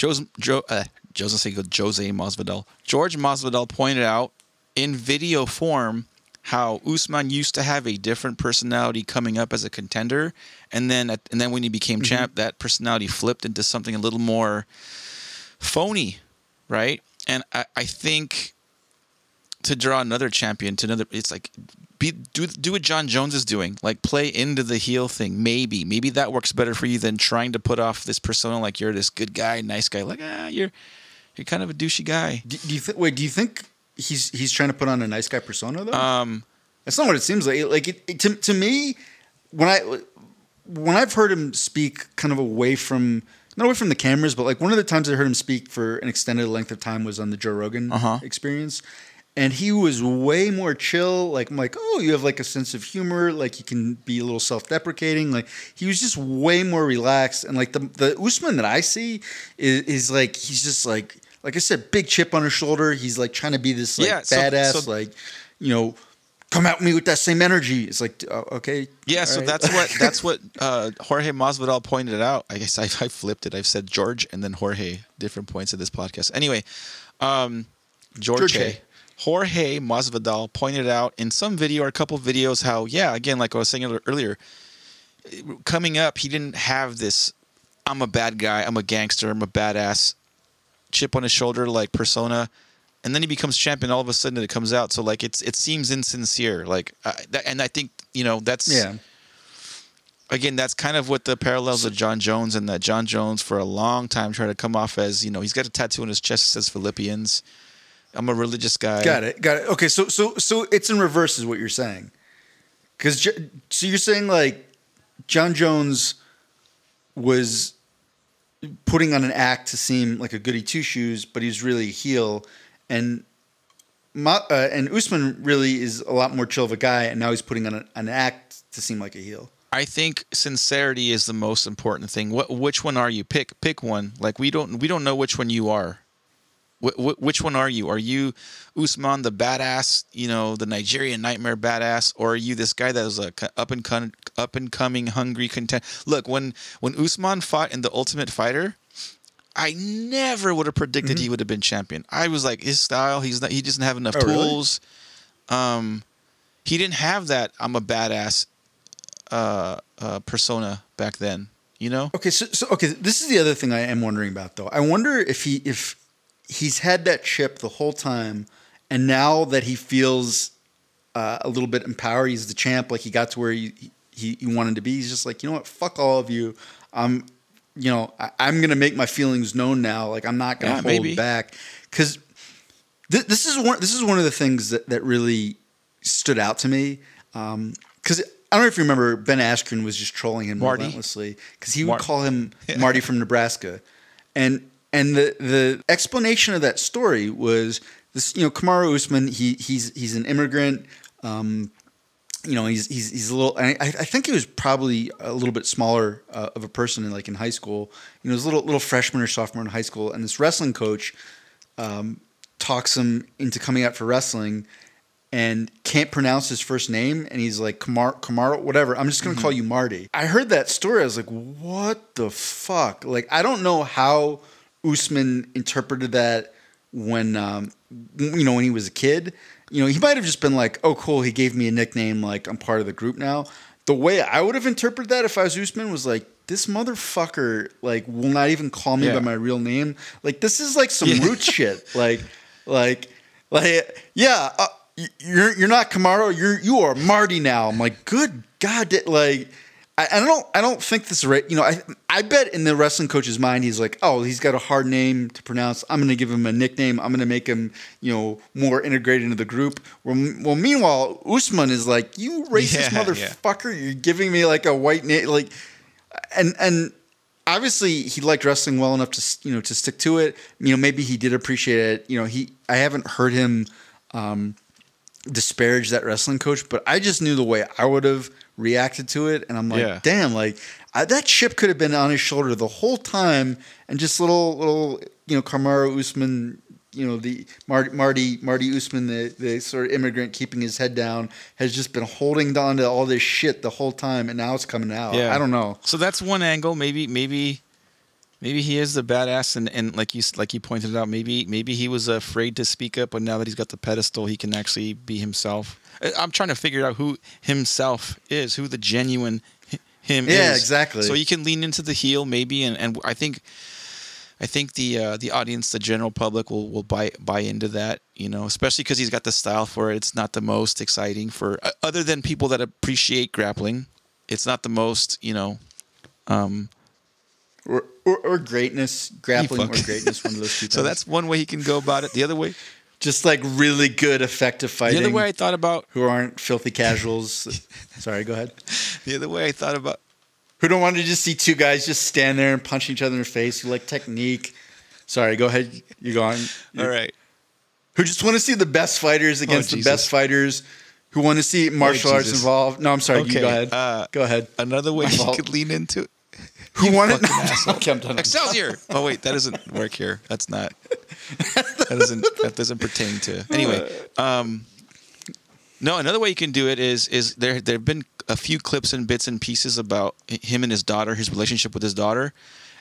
Jose, Joe uh, Jose say Jose Masvidal. George Masvidal pointed out in video form how Usman used to have a different personality coming up as a contender, and then at, and then when he became champ, that personality flipped into something a little more phony, right? And I, I think to draw another champion to another, it's like be do do what John Jones is doing, like play into the heel thing. Maybe maybe that works better for you than trying to put off this persona like you're this good guy, nice guy. Like ah, you're you're kind of a douchey guy. Do, do you think? Wait, do you think he's he's trying to put on a nice guy persona though? Um, That's not what it seems like. Like it, it- to to me, when I when I've heard him speak, kind of away from not away from the cameras, but like one of the times I heard him speak for an extended length of time was on the Joe Rogan Uh-huh. experience. And he was way more chill. Like I'm like, oh, you have like a sense of humor. Like you can be a little self-deprecating. Like he was just way more relaxed. And like the the Usman that I see is, is like he's just like like I said, big chip on his shoulder. He's like trying to be this like Yeah, so- badass, so- like you know, come at me with that same energy. It's like uh, okay, yeah, so right. that's what that's what uh, Jorge Masvidal pointed out. I guess I, I flipped it. I've said George and then Jorge different points of this podcast. Anyway, um, George. Jorge. Jorge Masvidal pointed out in some video or a couple videos how yeah again like I was saying earlier coming up he didn't have this I'm a bad guy I'm a gangster I'm a badass chip on his shoulder like persona and then he becomes champion all of a sudden it comes out so like it's it seems insincere like that, and I think you know that's yeah. again, that's kind of what the parallels of John Jones and that John Jones for a long time tried to come off as, you know, he's got a tattoo on his chest that says Philippians. I'm a religious guy. Got it. Got it. Okay, so so so it's in reverse, is what you're saying. Because so you're saying like John Jones was putting on an act to seem like a goody two shoes, but he's really a heel, and Ma, uh, and Usman really is a lot more chill of a guy, and now he's putting on a, an act to seem like a heel. I think sincerity is the most important thing. What which one are you? Pick pick one. Like we don't we don't know which one you are. Wh- wh- which one are you? Are you Usman the badass, you know, the Nigerian nightmare badass, or are you this guy that was a up and con- up and coming hungry content? Look, when when Usman fought in the Ultimate Fighter, I never would have predicted Mm-hmm. he would have been champion. I was like, his style, he's not, he doesn't have enough Oh, really? tools. Um, he didn't have that. I'm a badass uh, uh, persona back then. You know, Okay, so, so okay, this is the other thing I am wondering about though. I wonder if he if he's had that chip the whole time, and now that he feels uh, a little bit empowered, he's the champ. Like he got to where he, he he wanted to be. He's just like, you know what? Fuck all of you. I'm, you know, I, I'm gonna make my feelings known now. Like I'm not gonna Yeah, hold maybe. back because th- this is one. This is one of the things that that really stood out to me. Because I don't know if you remember, Ben Askren was just trolling him Marty? relentlessly because he would call him Marty from Nebraska, and and the the explanation of that story was this. You know, Kamaru Usman, he he's he's an immigrant. Um, you know, he's he's he's a little. I, I think he was probably a little bit smaller uh, of a person in like in high school. You know, he was a little little freshman or sophomore in high school, and this wrestling coach um, talks him into coming out for wrestling, and can't pronounce his first name, and he's like Kamar Kamaro, whatever. I'm just gonna Mm-hmm. call you Marty. I heard that story. I was like, what the fuck? Like, I don't know how Usman interpreted that when um, you know when he was a kid. You know, he might have just been like, "Oh, cool, he gave me a nickname. Like, I'm part of the group now." The way I would have interpreted that if I was Usman was like, "This motherfucker like will not even call me Yeah. by my real name. Like, this is like some Yeah. root shit. Like, like, like, yeah." Uh, you're you're not Camaro. You're you are Marty now. I'm like, good God, like. I, I don't. I don't think this is right. You know, I I bet in the wrestling coach's mind, he's like, oh, he's got a hard name to pronounce. I'm going to give him a nickname. I'm going to make him, you know, more integrated into the group. Well, well meanwhile, Usman is like, you racist Yeah, yeah. motherfucker. You're giving me like a white name, like, and and obviously he liked wrestling well enough to you know to stick to it. You know, maybe he did appreciate it. You know, he I haven't heard him um, disparage that wrestling coach, but I just knew the way I would have reacted to it, and I'm like, Yeah. damn, like I, that chip could have been on his shoulder the whole time, and just little little you know Kamaru Usman. You know the Marty Marty Marty Usman, the, the sort of immigrant keeping his head down, has just been holding on to all this shit the whole time, and now it's coming out. Yeah. I don't know. So that's one angle. Maybe maybe maybe he is the badass, and, and like you like you pointed out, maybe maybe he was afraid to speak up, but now that he's got the pedestal, he can actually be himself. I'm trying to figure out who himself is, who the genuine hi- him is. Yeah, exactly. So you can lean into the heel maybe, and, and I think I think the uh, the audience, the general public, will will buy buy into that. You know, especially because he's got the style for it. It's not the most exciting for uh, other than people that appreciate grappling. It's not the most you know. Um, Or, or, or greatness, grappling or greatness, one of those two. so that's one way he can go about it. The other way, just like really good, effective fighting. the other way I thought about, who aren't filthy casuals. Sorry, go ahead. the other way I thought about. Who don't want to just see two guys just stand there and punch each other in the face? Who like technique. Sorry, go ahead. You're going. All right, Who just want to see the best fighters against the best fighters? Who want to see martial arts involved? No, I'm sorry. Okay, You go ahead. uh, go ahead. another way My fault. could lean into. it. Who wanted? fucking asshole. okay, I'm done. Excelsior. Oh wait, that doesn't work here. That's not. That doesn't. That doesn't pertain to. Anyway, um, no. Another way you can do it is is there. There have been a few clips and bits and pieces about him and his daughter, his relationship with his daughter,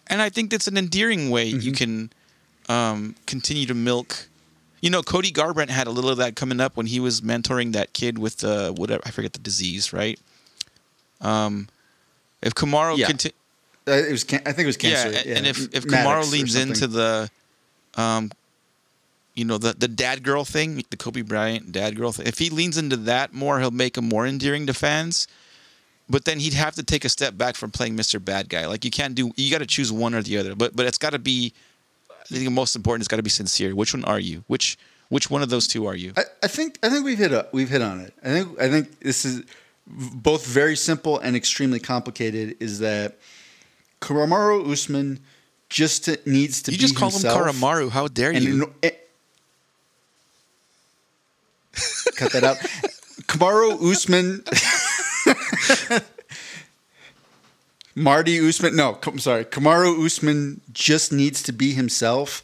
and I think that's an endearing way you can um, continue to milk. You know, Cody Garbrandt had a little of that coming up when he was mentoring that kid with the whatever I forget the disease, right? Um, if Kamaro Yeah. conti- Uh, it was. Can- I think it was cancer. yeah, and if if Maddox Kamaro leans into the, um, you know the the dad girl thing, the Kobe Bryant dad girl thing. If he leans into that more, he'll make him more endearing to fans. But then he'd have to take a step back from playing Mr. Bad Guy. Like you can't do. You got to choose one or the other. But but it's got to be. I think the most important is got to be sincere. Which one are you? Which which one of those two are you? I, I think I think we've hit a, we've hit on it. I think I think this is both very simple and extremely complicated. Is that Kamaru Usman just to, needs to you just call himself him Karamaru. How dare and you? eh, cut that out. Kamaru Usman. Marty Usman, no, I'm sorry. Kamaru Usman just needs to be himself,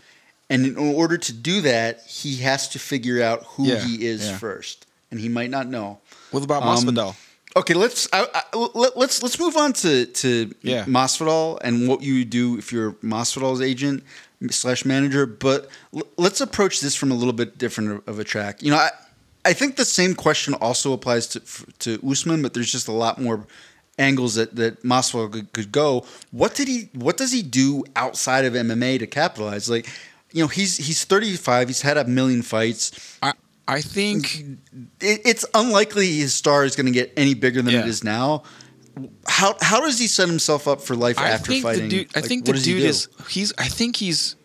and in order to do that, he has to figure out who Yeah, he is yeah. first, and he might not know. what about um, Masvidal? Okay, let's I, I, let, let's let's move on to to Yeah. Masvidal and what you do if you're Masvidal's agent slash manager. But l- let's approach this from a little bit different of a track. You know, I I think the same question also applies to to Usman, but there's just a lot more angles that that Masvidal could, could go. What did he? What does he do outside of MMA to capitalize? Like, you know, he's he's 35. He's had a million fights I I think it, it's unlikely his star is going to get any bigger than Yeah. it is now. How how does he set himself up for life I after think fighting? The dude, I Like, think the does he dude is he's. I think he's.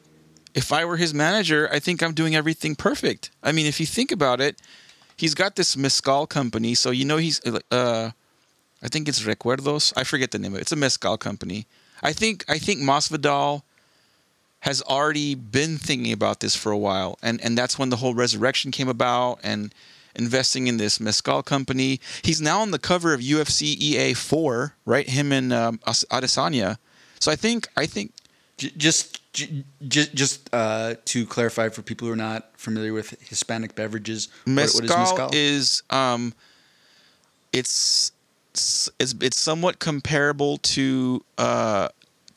If I were his manager, I think I'm doing everything perfect. I mean, if you think about it, he's got this mezcal company, so you know he's. Uh, I think it's Recuerdos. I forget the name of it. It's a mezcal company. I think I think Masvidal has already been thinking about this for a while, and and that's when the whole resurrection came about, and investing in this mezcal company. He's now on the cover of UFC EA four, right? Him and um, Adesanya. So I think I think just just just uh, to clarify for people who are not familiar with Hispanic beverages, what- mezcal, what is mezcal? is um, it's it's it's somewhat comparable to uh,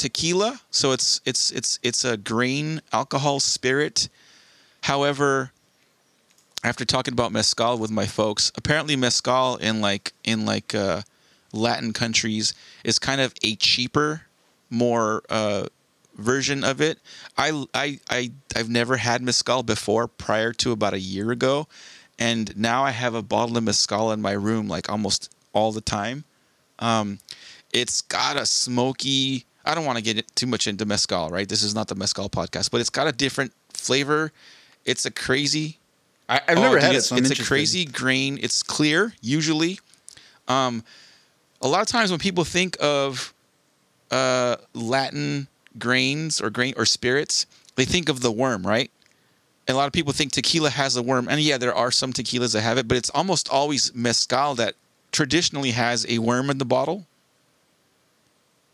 tequila. So it's it's it's it's a grain alcohol spirit. However, after talking about mezcal with my folks, apparently mezcal in like in like uh, Latin countries is kind of a cheaper, more uh, version of it. I I I I've never had mezcal before prior to about a year ago, and now I have a bottle of mezcal in my room like almost all the time. Um, it's got a smoky. I don't want to get too much into mezcal, right? This is not the mezcal podcast, but it's got a different flavor. It's a crazy I, I've Oh, never dude, had it, it's, so it's a crazy grain. It's clear usually. Um, a lot of times when people think of uh, Latin grains or grain or spirits, they think of the worm, right? And a lot of people think tequila has a worm, and yeah, there are some tequilas that have it, but it's almost always mezcal that traditionally has a worm in the bottle.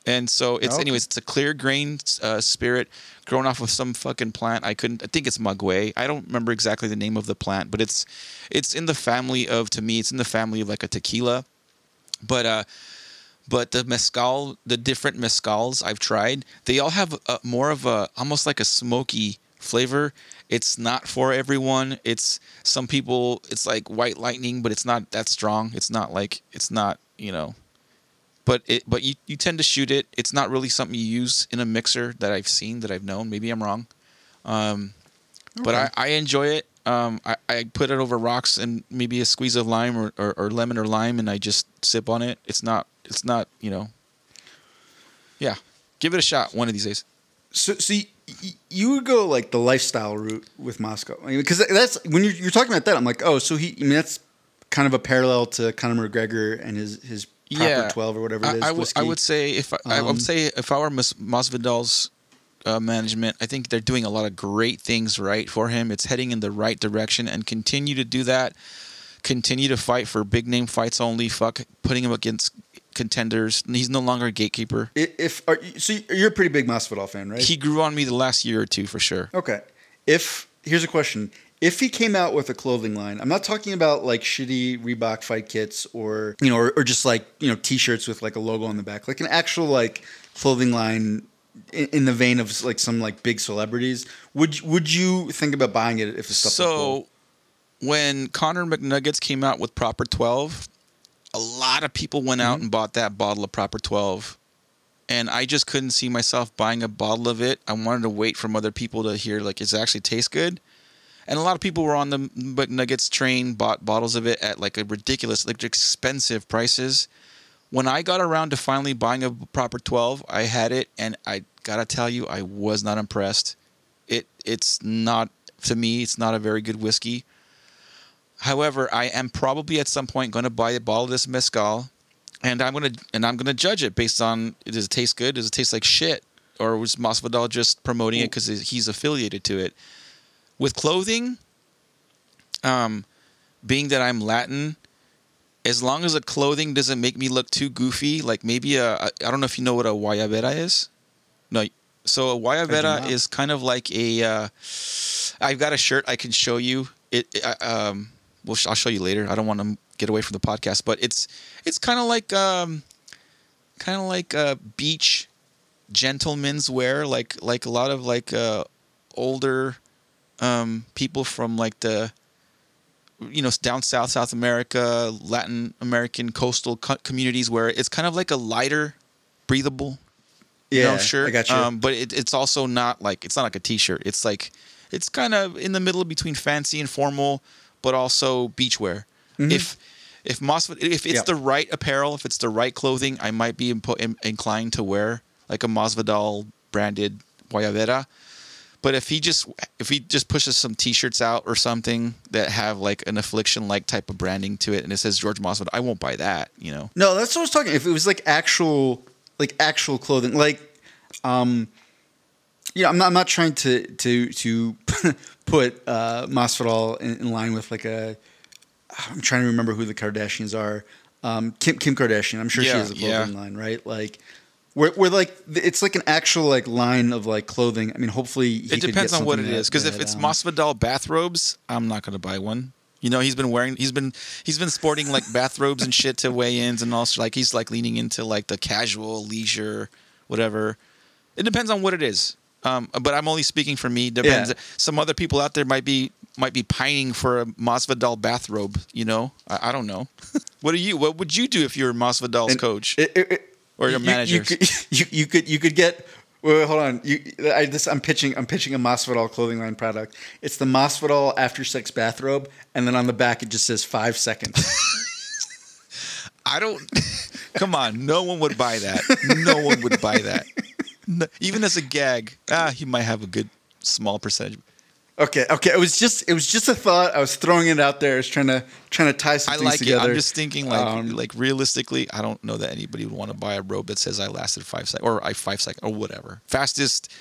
And so it's, Okay. anyways, it's a clear grain uh, spirit grown off of some fucking plant. I couldn't. I think it's maguey. I don't remember exactly the name of the plant, but it's it's in the family of to me. It's in the family of like a tequila. But uh, but the mezcal, the different mezcals I've tried, they all have a, more of a almost like a smoky flavor. It's not for everyone. It's some people. It's like white lightning, but it's not that strong. It's not like it's not you know. But it but you, you tend to shoot it. It's not really something you use in a mixer that I've seen that I've known. Maybe I'm wrong. Um, But I, I enjoy it. Um, I, I put it over rocks and maybe a squeeze of lime or, or, or lemon or lime, and I just sip on it. It's not. It's not. You know. Yeah, give it a shot one of these days. So, so y- y- you would go like the lifestyle route with Moscow, because that's when you're, you're talking about that. I'm like, oh, so he. I mean, that's kind of a parallel to Conor McGregor and his his Yeah. twelve or whatever it is. I would. I whiskey. would say if I, I Um, would say if I were Mas- Masvidal's uh, management, I think they're doing a lot of great things right for him. It's heading in the right direction, and continue to do that. Continue to fight for big name fights only. Fuck putting him against contenders. He's no longer a gatekeeper. If are, you- so, you're a pretty big Masvidal fan, right? He grew on me the last year or two for sure. Okay. If here's a question: If he came out with a clothing line, I'm not talking about like shitty Reebok fight kits or you know, or, or just like you know, t-shirts with like a logo on the back, like an actual like clothing line in, in the vein of like some like big celebrities. Would would you think about buying it if the stuff? was cool? So when Conor McNuggets came out with Proper 12, a lot of people went Mm-hmm. out and bought that bottle of Proper 12. And I just couldn't see myself buying a bottle of it. I wanted to wait from other people to hear like does it actually taste good? And a lot of people were on the McNuggets train, bought bottles of it at like a ridiculous, like expensive prices. When I got around to finally buying a proper 12, I had it and I gotta tell you, I was not impressed. It it's not to me, it's not a very good whiskey. However, I am probably at some point going to buy a bottle of this mezcal, and I'm gonna and I'm gonna judge it based on does it taste good? Does it taste like shit? Or was Masvidal just promoting it because he's affiliated to it? With clothing, um, being that I'm Latin, as long as the clothing doesn't make me look too goofy, like maybe a I I don't know if you know what a guayabera is. No, so a guayabera is kind of like a. Uh, I've got a shirt I can show you. It, it I- um, well, sh- I'll show you later. I don't want to get away from the podcast, but it's it's kind of like um, kind of like uh, beach gentlemen's wear, like like a lot of like uh, older um, people from like the you know down south south america latin american coastal co- communities where it's kind of like a lighter breathable you yeah, know, shirt. I got you. um, but it, it's also not like it's not like a t-shirt. It's like it's kind of in the middle between fancy and formal but also beachwear. If if Masvid, if it's Yeah. the right apparel if it's the right clothing i might be impo- in, inclined to wear like a Masvidal branded guayabera but if he just if he just pushes some T-shirts out or something that have like an affliction like type of branding to it, and it says George Masvidal, I won't buy that. You know, No, that's what I was talking. If it was like actual, like actual clothing, like, um, you know, I'm not, I'm not trying to to to put uh, Masvidal in, in line with like a I'm trying to remember who the Kardashians are. Um, Kim Kim Kardashian. I'm sure she Yeah, has a clothing yeah. line, right? Like. We're, we're like it's like an actual like line of like clothing. I mean, hopefully he It depends on what it something Because if it's um, Masvidal bathrobes, I'm not gonna buy one. You know, he's been wearing, he's been, he's been sporting like bathrobes and shit to weigh-ins, and also like he's like leaning into like the casual leisure, whatever. It depends on what it is. Um, but I'm only speaking for me. Depends. Yeah. Some other people out there might be might be pining for a Masvidal bathrobe. You know, I, I don't know. what are you? What would you do if you were Masvidal's And coach? it- it- it- Or your you- you managers. could- You, you could you could get. Wait, wait, hold on. You, I, this, I'm pitching. I'm pitching a Masvidal clothing line product. It's the Masvidal after sex bathrobe, and then on the back it just says five seconds. I don't. Come on, no one would buy that. No one would buy that. No- even as a gag, ah, he might have a good small percentage. Okay, okay. It was just it was just a thought. I was throwing it out there. I was trying to trying to tie some I things like it. I'm just thinking, like, Um, like realistically, I don't know that anybody would want to buy a robe that says I lasted five seconds or I five seconds or whatever. Fastest.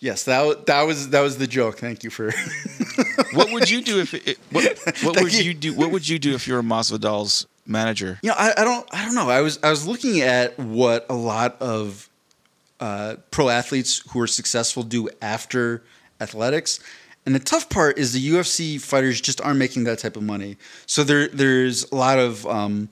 yes, that that was that was the joke. Thank you for. What would you do if? It, what what would you. you do? What would you do if you were Masvidal's manager? You know, I, I don't I don't know. I was I was looking at what a lot of uh, pro athletes who are successful do after athletics. And the tough part is the UFC fighters just aren't making that type of money. So there there's a lot of um,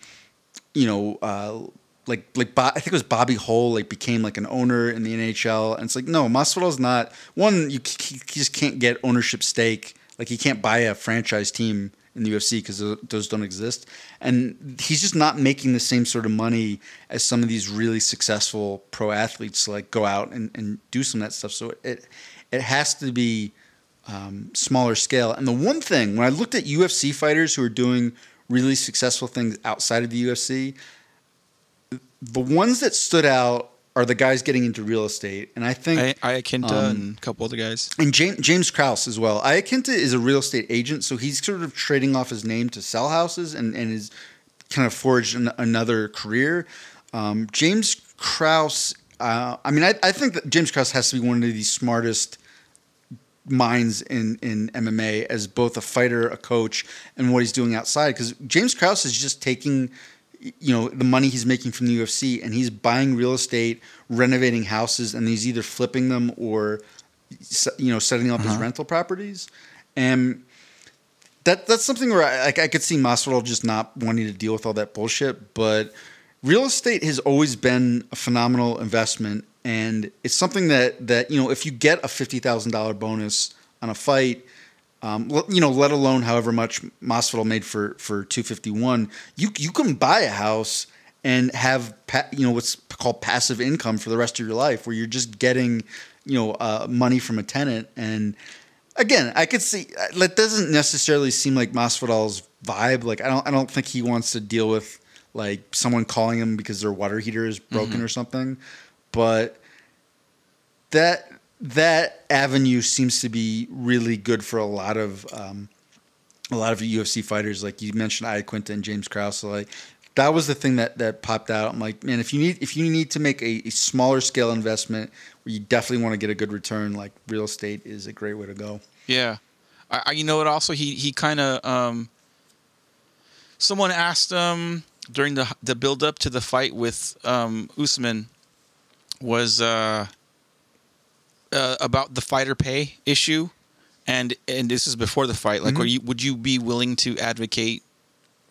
you know uh, like like Bo- I think it was Bobby Hull like became like an owner in the NHL and it's like no Masvidal's not one you c- he just can't get ownership stake like he can't buy a franchise team in the UFC because those don't exist and he's just not making the same sort of money as some of these really successful pro athletes like go out and, and do some of that stuff so it it has to be um, smaller scale. And the one thing, when I looked at UFC fighters who are doing really successful things outside of the UFC, the ones that stood out are the guys getting into real estate. And I think, I, Iaquinta Um, and a couple other guys. and James, James Krause as well. Iaquinta is a real estate agent, so he's sort of trading off his name to sell houses and, and is kind of forged an, another career. Um, James Krause, uh, I mean, I, I think that James Krause has to be one of the smartest minds in, in MMA as both a fighter, a coach, and what he's doing outside. Because James Krause is just taking, you know, the money he's making from the UFC and he's buying real estate, renovating houses, and he's either flipping them or, you know, setting up his Uh-huh. rental properties. And that that's something where I, like I could see Masvidal just not wanting to deal with all that bullshit. But real estate has always been a phenomenal investment, and it's something that that you know if you get a fifty thousand dollar bonus on a fight. Um, you know, let alone however much Masvidal made for for two fifty one, you you can buy a house and have pa- you know what's called passive income for the rest of your life, where you're just getting you know uh, money from a tenant. And again, I could see uh, that doesn't necessarily seem like Masvidal's vibe. Like I don't I don't think he wants to deal with like someone calling him because their water heater is broken or something. But that that avenue seems to be really good for a lot of um, a lot of UFC fighters. Like you mentioned, Iaquinta and James Krause. Like that was the thing that that popped out. I'm like, man, if you need if you need to make a, a smaller scale investment where you definitely want to get a good return, like real estate is a great way to go. Yeah, I, I you know what? Also, he he kind of um. Someone asked him during the the build up to the fight with um, Usman was uh, uh, about the fighter pay issue, and and this is before the fight. Like, Mhm. are you would you be willing to advocate?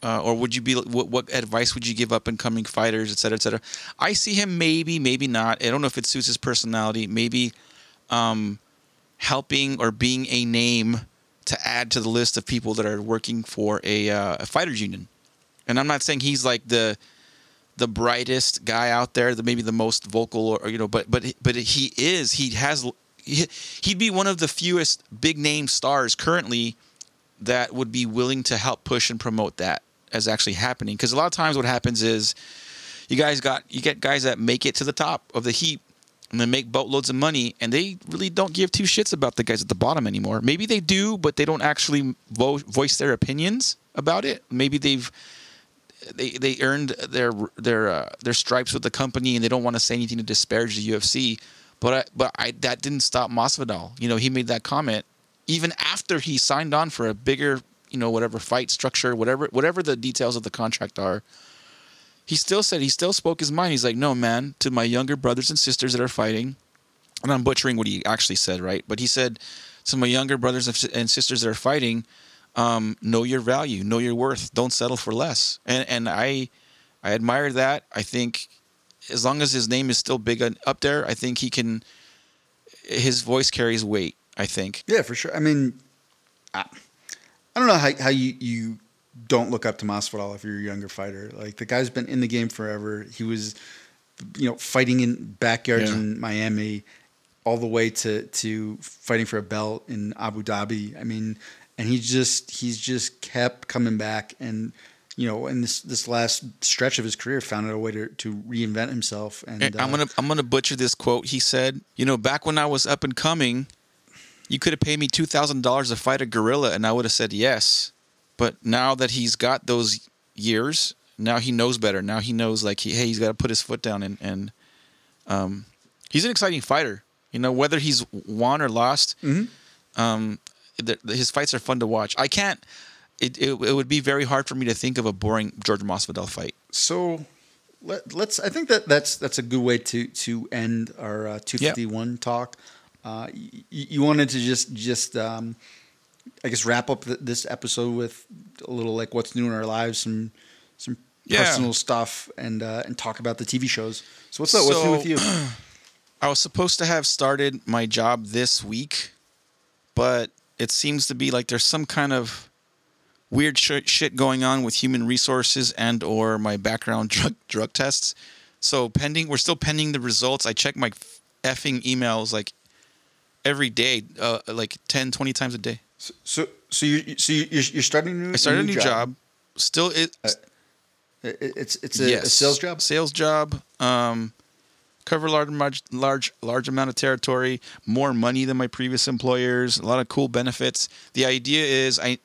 Uh, or would you be what, what advice would you give up and coming fighters, et cetera, et cetera? I see him maybe, maybe not. I don't know if it suits his personality. Maybe um, helping or being a name to add to the list of people that are working for a, uh, a fighters union. And I'm not saying he's like the the brightest guy out there, the maybe the most vocal or, you know, but but but he is. He has. He, he'd be one of the fewest big name stars currently that would be willing to help push and promote that as actually happening. Because a lot of times what happens is you guys got you get guys that make it to the top of the heap and they make boatloads of money and they really don't give two shits about the guys at the bottom anymore. Maybe they do, but they don't actually vo- voice their opinions about it. Maybe they've they they earned their their uh, their stripes with the company and they don't want to say anything to disparage the UFC. But I, but I that didn't stop Masvidal. You know, he made that comment even after he signed on for a bigger you know, whatever fight structure, whatever whatever the details of the contract are. He still said he still spoke his mind. He's like, no, man, to my younger brothers and sisters that are fighting, and I'm butchering what he actually said, right? But he said, to my younger brothers and sisters that are fighting, um, know your value, know your worth. Don't settle for less. And and I, I admire that. I think as long as his name is still big up there, I think he can. His voice carries weight. I think. Yeah, for sure. I mean, I, I don't know how how you you don't look up to Masvidal if you're a younger fighter. Like the guy's been in the game forever. He was, you know, fighting in backyards yeah. in Miami, all the way to to fighting for a belt in Abu Dhabi. I mean, and he just he's just kept coming back and you know, in this this last stretch of his career, found out a way to, to reinvent himself. And, I'm gonna I'm gonna butcher this quote. He said, "You know, back when I was up and coming, you could have paid me two thousand dollars to fight a gorilla, and I would have said yes. But now that he's got those years, now he knows better. Now he knows like he, hey, he's got to put his foot down, and and um, he's an exciting fighter. You know, whether he's won or lost, mm-hmm. um, his fights are fun to watch. I can't. It, it, it would be very hard for me to think of a boring George Masvidal fight. So let, us I think that that's that's a good way to to end our uh, 251 yep. talk. Uh, you, you, wanted to just just um, I guess wrap up th- this episode with a little like what's new in our lives, some some yeah. personal stuff, and uh, and talk about the TV shows. So what's up? So, what's new with you? I was supposed to have started my job this week, but it seems to be like there's some kind of weird sh- shit going on with human resources and or my background drug drug tests. So pending, we're still pending the results. I check my effing emails like every day, uh, like 10, 20 times a day. So, so, so you, so you're, you're starting a new. I started a new job. job. Still, it. Uh, it's it's a, yes. a, sales job. Sales job. Um, cover large, large, large amount of territory. More money than my previous employers. A lot of cool benefits. The idea is I.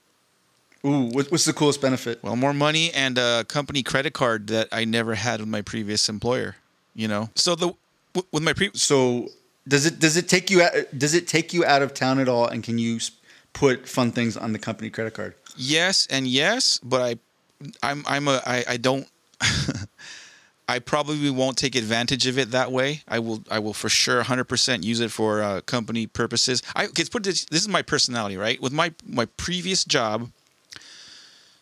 Ooh, what's the coolest benefit? Well, more money and a company credit card that I never had with my previous employer. You know, so the with my pre. So does it does it take you out, does it take you out of town at all? And can you put fun things on the company credit card? Yes and yes, but I I'm I'm a I, I don't I probably won't take advantage of it that way. I will I will for sure 100% use it for uh, company purposes. I okay, put this this is my personality, right? With my my previous job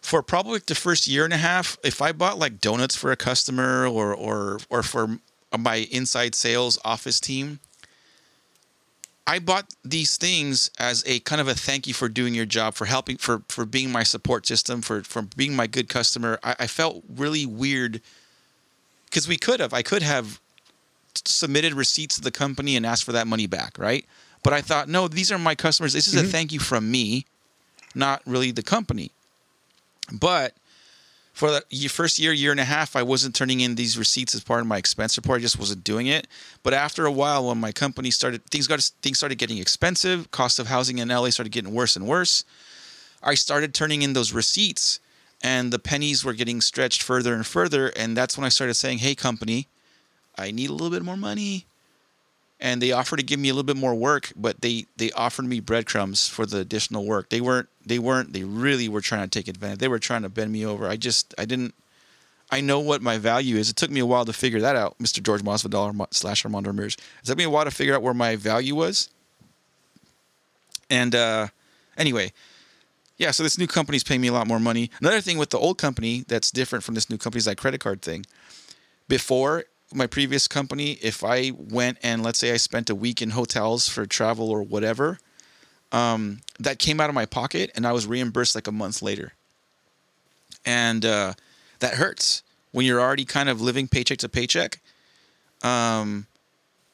for probably the first year and a half, if I bought like donuts for a customer or or or for my inside sales office team, I bought these things as a kind of a thank you for doing your job, for helping, for for being my support system, for for being my good customer. I, I felt really weird because we could have, I could have submitted receipts to the company and asked for that money back, right? But I thought, no, these are my customers. This is mm-hmm. a thank you from me, not really the company. But for the first year, year and a half, I wasn't turning in these receipts as part of my expense report. I just wasn't doing it. But after a while, when my company started, things got things started getting expensive. Cost of housing in LA started getting worse and worse. I started turning in those receipts, and the pennies were getting stretched further and further. And that's when I started saying, "Hey, company, I need a little bit more money." and they offered to give me a little bit more work, but they they offered me breadcrumbs for the additional work. They weren't they weren't they really were trying to take advantage. They were trying to bend me over. I just I didn't I know what my value is. It took me a while to figure that out, Mr. George Masvidal slash Armando Ramirez. It took me a while to figure out where my value was. And uh, anyway, yeah. So this new company's paying me a lot more money. Another thing with the old company that's different from this new company is that credit card thing. Before my previous company, if I went and let's say I spent a week in hotels for travel or whatever, um, that came out of my pocket and I was reimbursed like a month later. And uh, that hurts when you're already kind of living paycheck to paycheck. Um,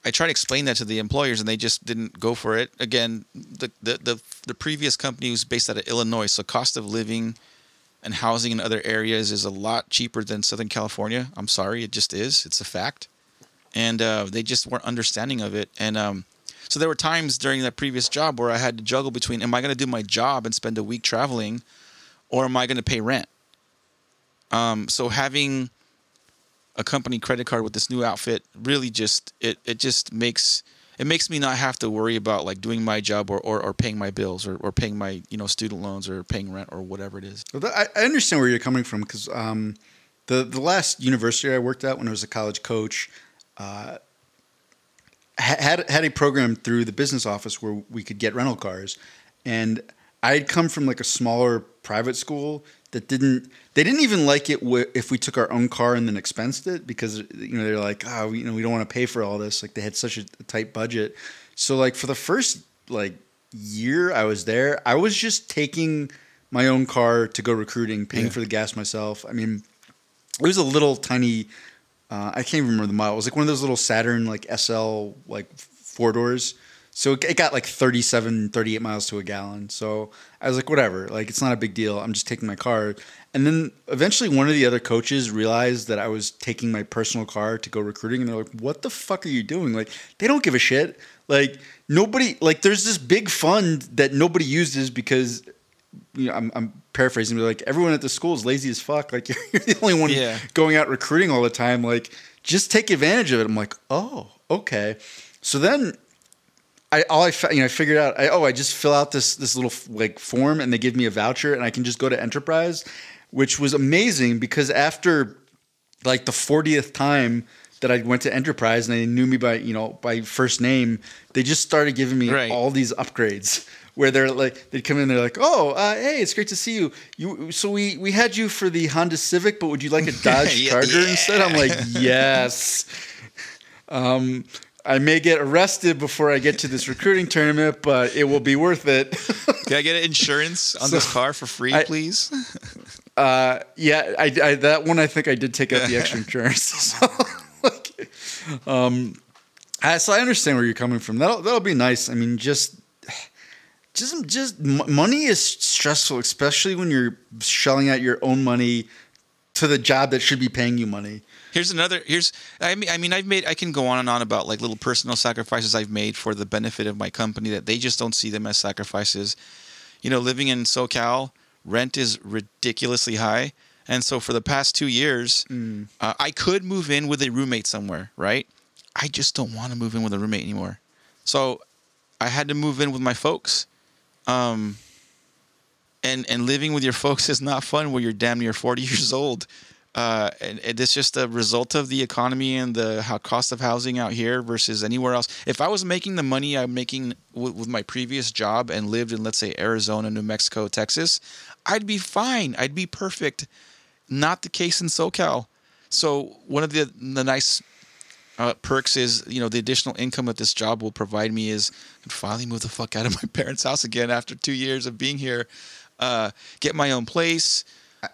I tried to explain that to the employers and they just didn't go for it. Again, the, the, the, the previous company was based out of Illinois, so cost of living and housing in other areas is a lot cheaper than Southern California. I'm sorry, it just is. It's a fact. And uh, they just weren't understanding of it. And um, so there were times during that previous job where I had to juggle between am I going to do my job and spend a week traveling or am I going to pay rent? Um, so having a company credit card with this new outfit really just it it just makes it makes me not have to worry about like doing my job or, or, or paying my bills or, or paying my you know student loans or paying rent or whatever it is. I, I understand where you're coming from because um, the the last university I worked at when I was a college coach uh, had had a program through the business office where we could get rental cars, and I had come from like a smaller private school that didn't they didn't even like it if we took our own car and then expensed it because you know they're like oh we, you know we don't want to pay for all this. Like they had such a tight budget. So like for the first like year I was there I was just taking my own car to go recruiting paying yeah. for the gas myself. I mean it was a little tiny uh, I can't even remember the model it was like one of those little Saturn like SL like four doors so it got like 37, 38 miles to a gallon. So I was like, whatever, like it's not a big deal. I'm just taking my car. And then eventually one of the other coaches realized that I was taking my personal car to go recruiting. And they're like, what the fuck are you doing? Like, they don't give a shit. Like, nobody, like, there's this big fund that nobody uses because, you know, I'm, I'm paraphrasing, but like, everyone at the school is lazy as fuck. Like, you're, you're the only one yeah. going out recruiting all the time. Like, just take advantage of it. I'm like, oh, okay. So then I all I you know I figured out I, oh I just fill out this this little like form and they give me a voucher and I can just go to Enterprise, which was amazing because after like the 40th time that I went to Enterprise and they knew me by you know by first name, they just started giving me right. all these upgrades where they're like they'd come in they're like oh uh, hey it's great to see you you so we we had you for the Honda Civic but would you like a Dodge yeah, Charger yeah. instead I'm like yes um, I may get arrested before I get to this recruiting tournament, but it will be worth it. Can I get insurance on so, this car for free, I, please? Uh, yeah, I, I, that one I think I did take out the extra insurance. so, like, um, I, so I understand where you're coming from. That'll that'll be nice. I mean, just just just money is stressful, especially when you're shelling out your own money to the job that should be paying you money. Here's another. Here's I mean I mean I've made I can go on and on about like little personal sacrifices I've made for the benefit of my company that they just don't see them as sacrifices. You know, living in SoCal, rent is ridiculously high, and so for the past two years, mm. uh, I could move in with a roommate somewhere, right? I just don't want to move in with a roommate anymore. So I had to move in with my folks. Um, and and living with your folks is not fun when you're damn near 40 years old uh, and, and it's just a result of the economy and the how cost of housing out here versus anywhere else. If I was making the money I'm making w- with my previous job and lived in, let's say, Arizona, New Mexico, Texas, I'd be fine. I'd be perfect. Not the case in SoCal. So one of the the nice uh, perks is you know the additional income that this job will provide me is finally move the fuck out of my parents' house again after two years of being here. Uh, get my own place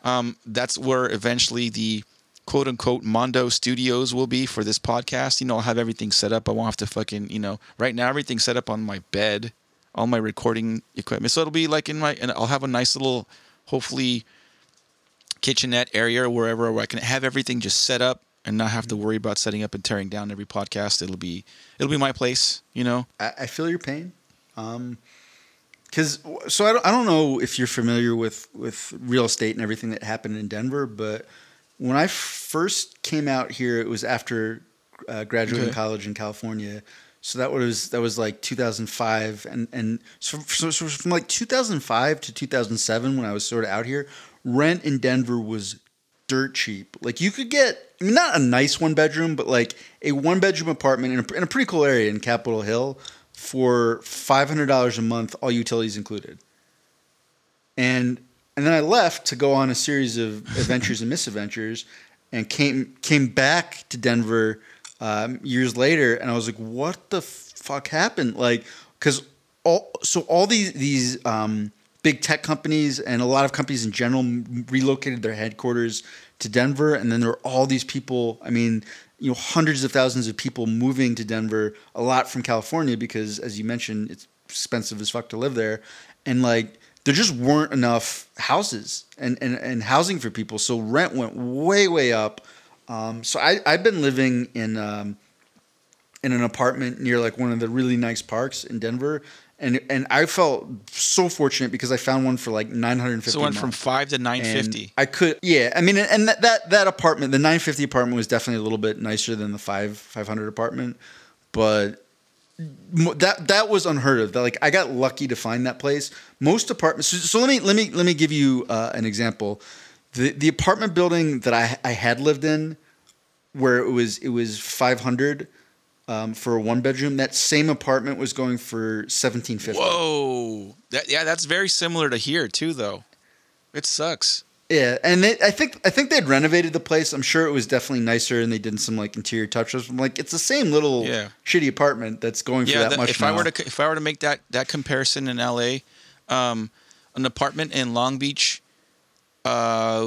um, that's where eventually the quote unquote Mondo Studios will be for this podcast. You know, I'll have everything set up. I won't have to fucking, you know, right now everything's set up on my bed, all my recording equipment. So it'll be like in my, and I'll have a nice little, hopefully, kitchenette area or wherever where I can have everything just set up and not have to worry about setting up and tearing down every podcast. It'll be, it'll be my place, you know? I, I feel your pain. Um, because so I don't, I don't know if you're familiar with with real estate and everything that happened in Denver, but when I first came out here, it was after uh, graduating okay. college in California. So that was that was like 2005, and and so, so, so from like 2005 to 2007, when I was sort of out here, rent in Denver was dirt cheap. Like you could get, I mean, not a nice one bedroom, but like a one bedroom apartment in a, in a pretty cool area in Capitol Hill for $500 a month, all utilities included. And and then I left to go on a series of adventures and misadventures, and came came back to Denver um, years later, and I was like, "What the fuck happened?" Like, because all so all these these um, big tech companies and a lot of companies in general relocated their headquarters to Denver, and then there were all these people. I mean, you know hundreds of thousands of people moving to Denver, a lot from California because, as you mentioned, it's expensive as fuck to live there, and like there just weren't enough houses and, and, and housing for people, so rent went way way up. Um, so I I've been living in um, in an apartment near like one of the really nice parks in Denver, and and I felt so fortunate because I found one for like nine hundred and fifty. So went from five to nine fifty. I could, yeah. I mean, and that, that that apartment, the nine fifty apartment, was definitely a little bit nicer than the five five hundred apartment, but that that was unheard of. That, like I got lucky to find that place. Most apartments. So, so let me let me let me give you uh, an example. The the apartment building that I I had lived in, where it was it was five hundred. Um, for a one bedroom, that same apartment was going for seventeen fifty. Whoa. That, yeah, that's very similar to here too, though. It sucks. Yeah, and they, I think I think they'd renovated the place. I'm sure it was definitely nicer, and they did some like interior touches. I'm like, it's the same little Yeah. shitty apartment that's going for that that- much. if I were to if I were to make that that comparison in LA, um, an apartment in Long Beach, uh,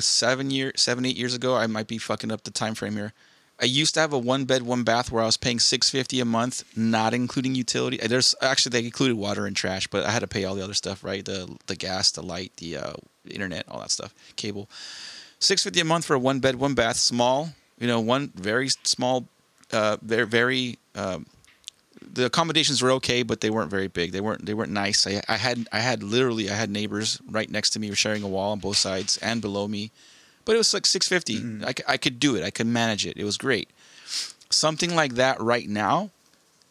seven year seven eight years ago, I might be fucking up the time frame here. I used to have a one bed one bath where I was paying six fifty a month, not including utility. Uh, There's actually they included water and trash, but I had to pay all the other stuff, right? The the gas, the light, the uh, internet, all that stuff, cable. Six fifty a month for a one bed one bath, small. You know, one very small, uh, very very. Um, the accommodations were okay, but they weren't very big. They weren't they weren't nice. I, I had I had literally I had neighbors right next to me, sharing a wall on both sides and below me, but it was like six I could do it. I could manage it. It was great. Something like that right now,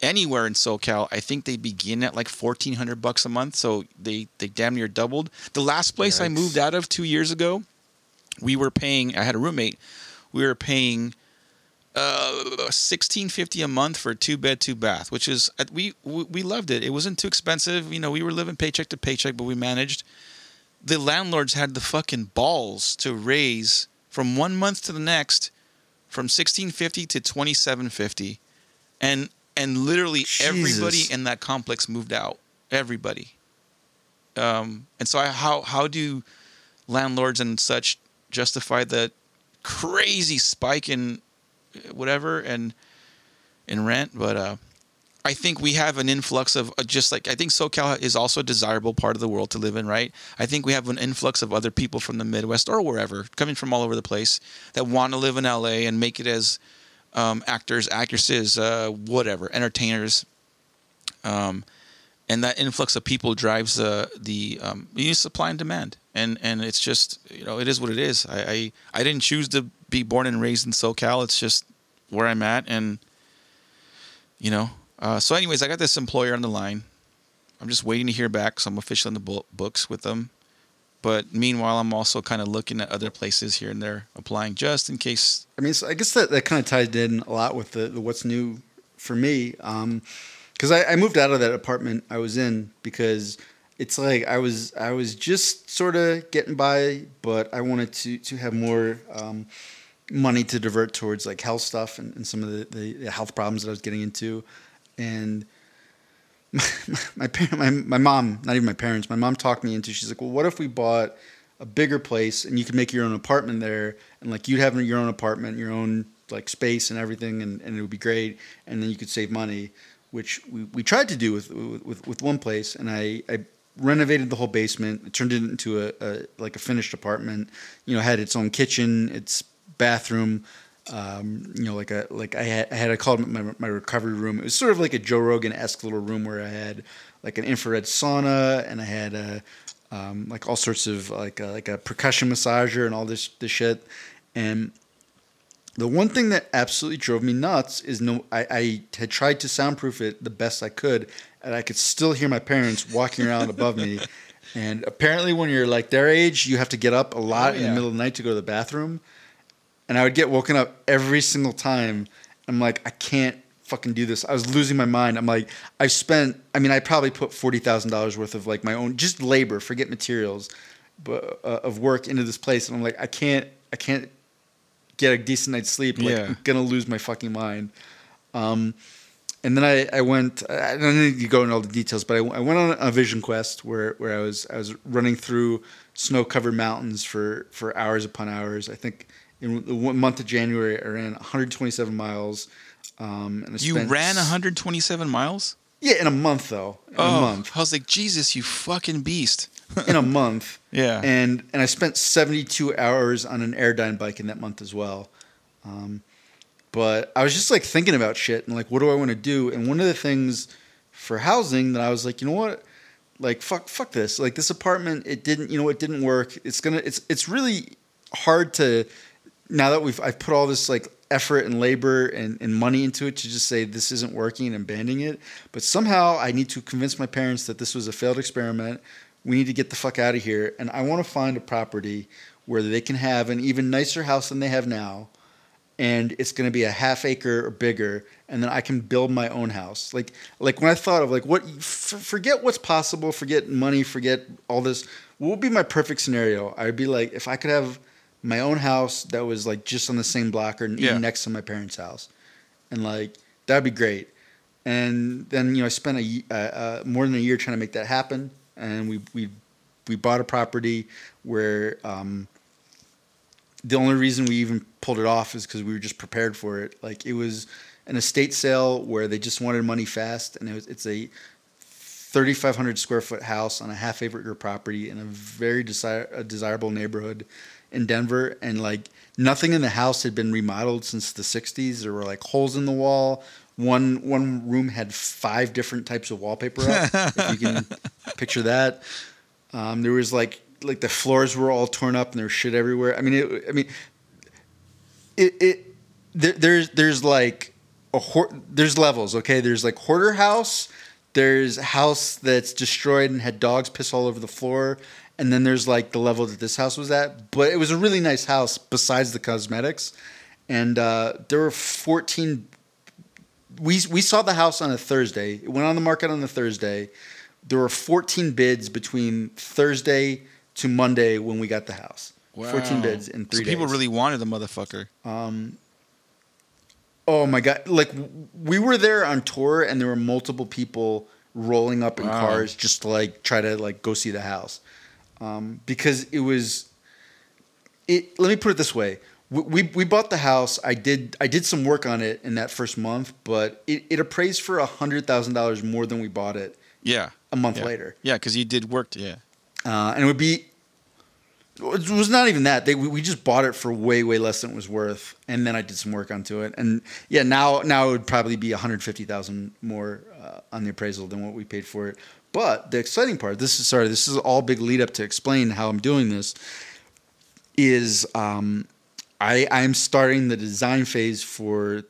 anywhere in SoCal, I think they begin at like fourteen hundred bucks a month. So they they damn near doubled. The last place I moved out of two years ago, we were paying. I had a roommate. We were paying uh, sixteen fifty a month for a two bed two bath, which is uh, we we we loved it. It wasn't too expensive. You know, we were living paycheck to paycheck, but we managed. The landlords had the fucking balls to raise from one month to the next, from sixteen fifty to twenty seven fifty, and and literally everybody in that complex moved out. Everybody. Um, and so I, how how do landlords and such justify the crazy spike in whatever and in rent but uh i think we have an influx of uh, just like i think socal is also a desirable part of the world to live in right i think we have an influx of other people from the midwest or wherever coming from all over the place that want to live in la and make it as um, actors actresses uh, whatever entertainers um, and that influx of people drives uh, the um, supply and demand, and and it's just you know it is what it is. I, I I didn't choose to be born and raised in SoCal. It's just where I'm at, and you know. Uh, so, anyways, I got this employer on the line. I'm just waiting to hear back. So I'm officially in the bo- books with them. But meanwhile, I'm also kind of looking at other places here and there, applying just in case. I mean, so I guess that, that kind of ties in a lot with the, the what's new for me. Because I, I moved out of that apartment I was in because it's like I was I was just sort of getting by, but I wanted to to have more um, money to divert towards like health stuff and, and some of the, the health problems that I was getting into, and my my, my my mom, not even my parents, my mom talked me into. She's like, well, what if we bought a bigger place and you could make your own apartment there, and like you'd have your own apartment, your own like space and everything, and, and it would be great, and then you could save money, which we, we tried to do with with with one place, and I. I renovated the whole basement I turned it into a, a like a finished apartment you know had its own kitchen its bathroom um, you know, like a like I had I had I called my my recovery room. It was sort of like a Joe Rogan esque little room where I had like an infrared sauna and I had a um, like all sorts of like a, like a percussion massager and all this this shit. And the one thing that absolutely drove me nuts is no I, I had tried to soundproof it the best I could and I could still hear my parents walking around above me. And apparently when you're like their age, you have to get up a lot Oh, in the middle of the night to go to the bathroom and I would get woken up every single time. I'm like, I can't fucking do this. I was losing my mind. I'm like, I spent. I mean, I probably put forty thousand dollars worth of like my own just labor, forget materials, but uh, of work into this place, and I'm like, I can't, I can't get a decent night's sleep. Like, Yeah. I'm gonna lose my fucking mind. Um, and then I, I went. I don't need to go into all the details, but I, I went on a vision quest where, where I was I was running through snow covered mountains for, for hours upon hours. I think in the one month of January, I ran 127 miles. Um, and I You ran 127 miles. Yeah, in a month though. In a Oh, month. I was like, Jesus, you fucking beast. In a month. Yeah. And and I spent 72 hours on an Airdyne bike in that month as well. Um, but I was just like thinking about shit and like, what do I want to do? And one of the things for housing that I was like, you know what? Like fuck, fuck this. Like this apartment, it didn't, you know, it didn't work. It's gonna, it's, it's really hard to. Now that we've, I've put all this like effort and labor and, and money into it to just say this isn't working and abandoning it. But somehow I need to convince my parents that this was a failed experiment. We need to get the fuck out of here. And I want to find a property where they can have an even nicer house than they have now. And it's going to be a half acre or bigger, and then I can build my own house. Like, like when I thought of like what, f- forget what's possible, forget money, forget all this. What would be my perfect scenario? I'd be like, if I could have my own house that was like just on the same block or Yeah. next to my parents' house, and like that'd be great. And then you know I spent a, uh, uh, more than a year trying to make that happen, and we we we bought a property where um, the only reason we even pulled it off is because we were just prepared for it. Like it was an estate sale where they just wanted money fast, and it was it's a 3,500 square foot house on a half acre property in a very desire, a desirable neighborhood in Denver. And like nothing in the house had been remodeled since the 60s. There were like holes in the wall. One one room had five different types of wallpaper up. if you can picture that. Um, there was like like the floors were all torn up and there was shit everywhere. I mean, it, I mean, it it there, there's there's like a hor- there's levels. Okay, there's like hoarder house. There's a house that's destroyed and had dogs piss all over the floor. And then there's like the level that this house was at. But it was a really nice house besides the cosmetics. And uh, there were 14 we we saw the house on a Thursday. It went on the market on a Thursday. There were 14 bids between Thursday to Monday when we got the house. Wow. 14 bids in three so days. people really wanted the motherfucker. Um, Oh my god! Like we were there on tour, and there were multiple people rolling up in Wow. cars just to like try to like go see the house, um, because it was. It. Let me put it this way: we, we we bought the house. I did I did some work on it in that first month, but it, it appraised for a hundred thousand dollars more than we bought it Yeah. a month yeah. later. Yeah, because you did work. To, yeah. uh, and it would be it was not even that they we just bought it for way way less than it was worth and then i did some work onto it and yeah now now it would probably be 150000 more uh, on the appraisal than what we paid for it but the exciting part this is sorry this is all big lead up to explain how i'm doing this is um, I, I'm starting the design phase for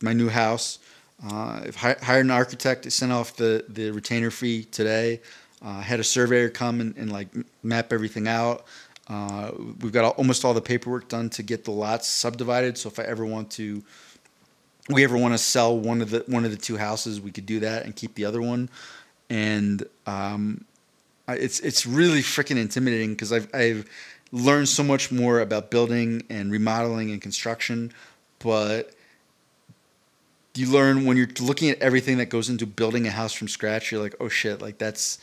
my new house. Uh, I've hi- hired an architect to send off the, the retainer fee today. Uh, had a surveyor come and, and like map everything out. Uh, we've got almost all the paperwork done to get the lots subdivided. So if I ever want to, we ever want to sell one of the one of the two houses, we could do that and keep the other one. And um, it's it's really freaking intimidating because I've I've learned so much more about building and remodeling and construction, but you learn when you're looking at everything that goes into building a house from scratch. You're like, oh shit, like that's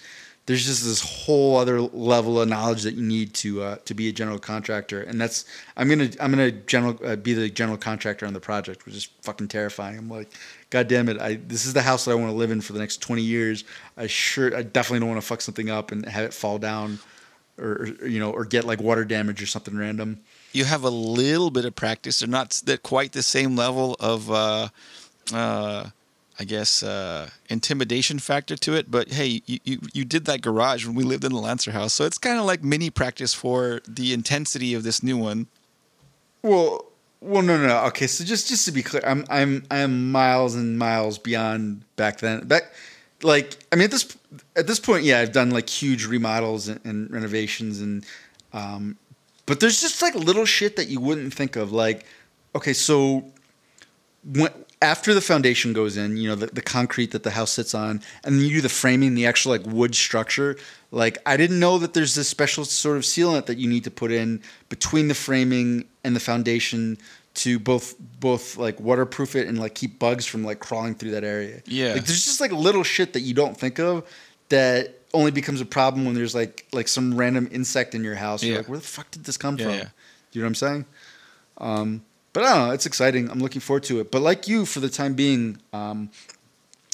there's just this whole other level of knowledge that you need to uh, to be a general contractor, and that's I'm gonna I'm gonna general uh, be the general contractor on the project, which is fucking terrifying. I'm like, god damn it, I this is the house that I want to live in for the next 20 years. I sure I definitely don't want to fuck something up and have it fall down, or, or you know, or get like water damage or something random. You have a little bit of practice. They're not that quite the same level of, uh, uh, I guess, uh, intimidation factor to it. But hey, you, you, you did that garage when we lived in the Lancer house. So it's kind of like mini practice for the intensity of this new one. Well, well, no, no, no. Okay, so just just to be clear, I'm I'm I'm miles and miles beyond back then. Back, like, I mean, at this at this point, yeah, I've done like huge remodels and, and renovations, and um, but there's just like little shit that you wouldn't think of. Like, okay, so when after the foundation goes in, you know, the, the concrete that the house sits on, and then you do the framing, the actual like wood structure. Like I didn't know that there's this special sort of sealant that you need to put in between the framing and the foundation to both both like waterproof it and like keep bugs from like crawling through that area. Yeah. Like there's just like little shit that you don't think of that only becomes a problem when there's like like some random insect in your house. You're Yeah. like, where the fuck did this come Yeah, from? yeah. You know what I'm saying? Um, but I don't know. It's exciting. I'm looking forward to it. But like you, for the time being, um,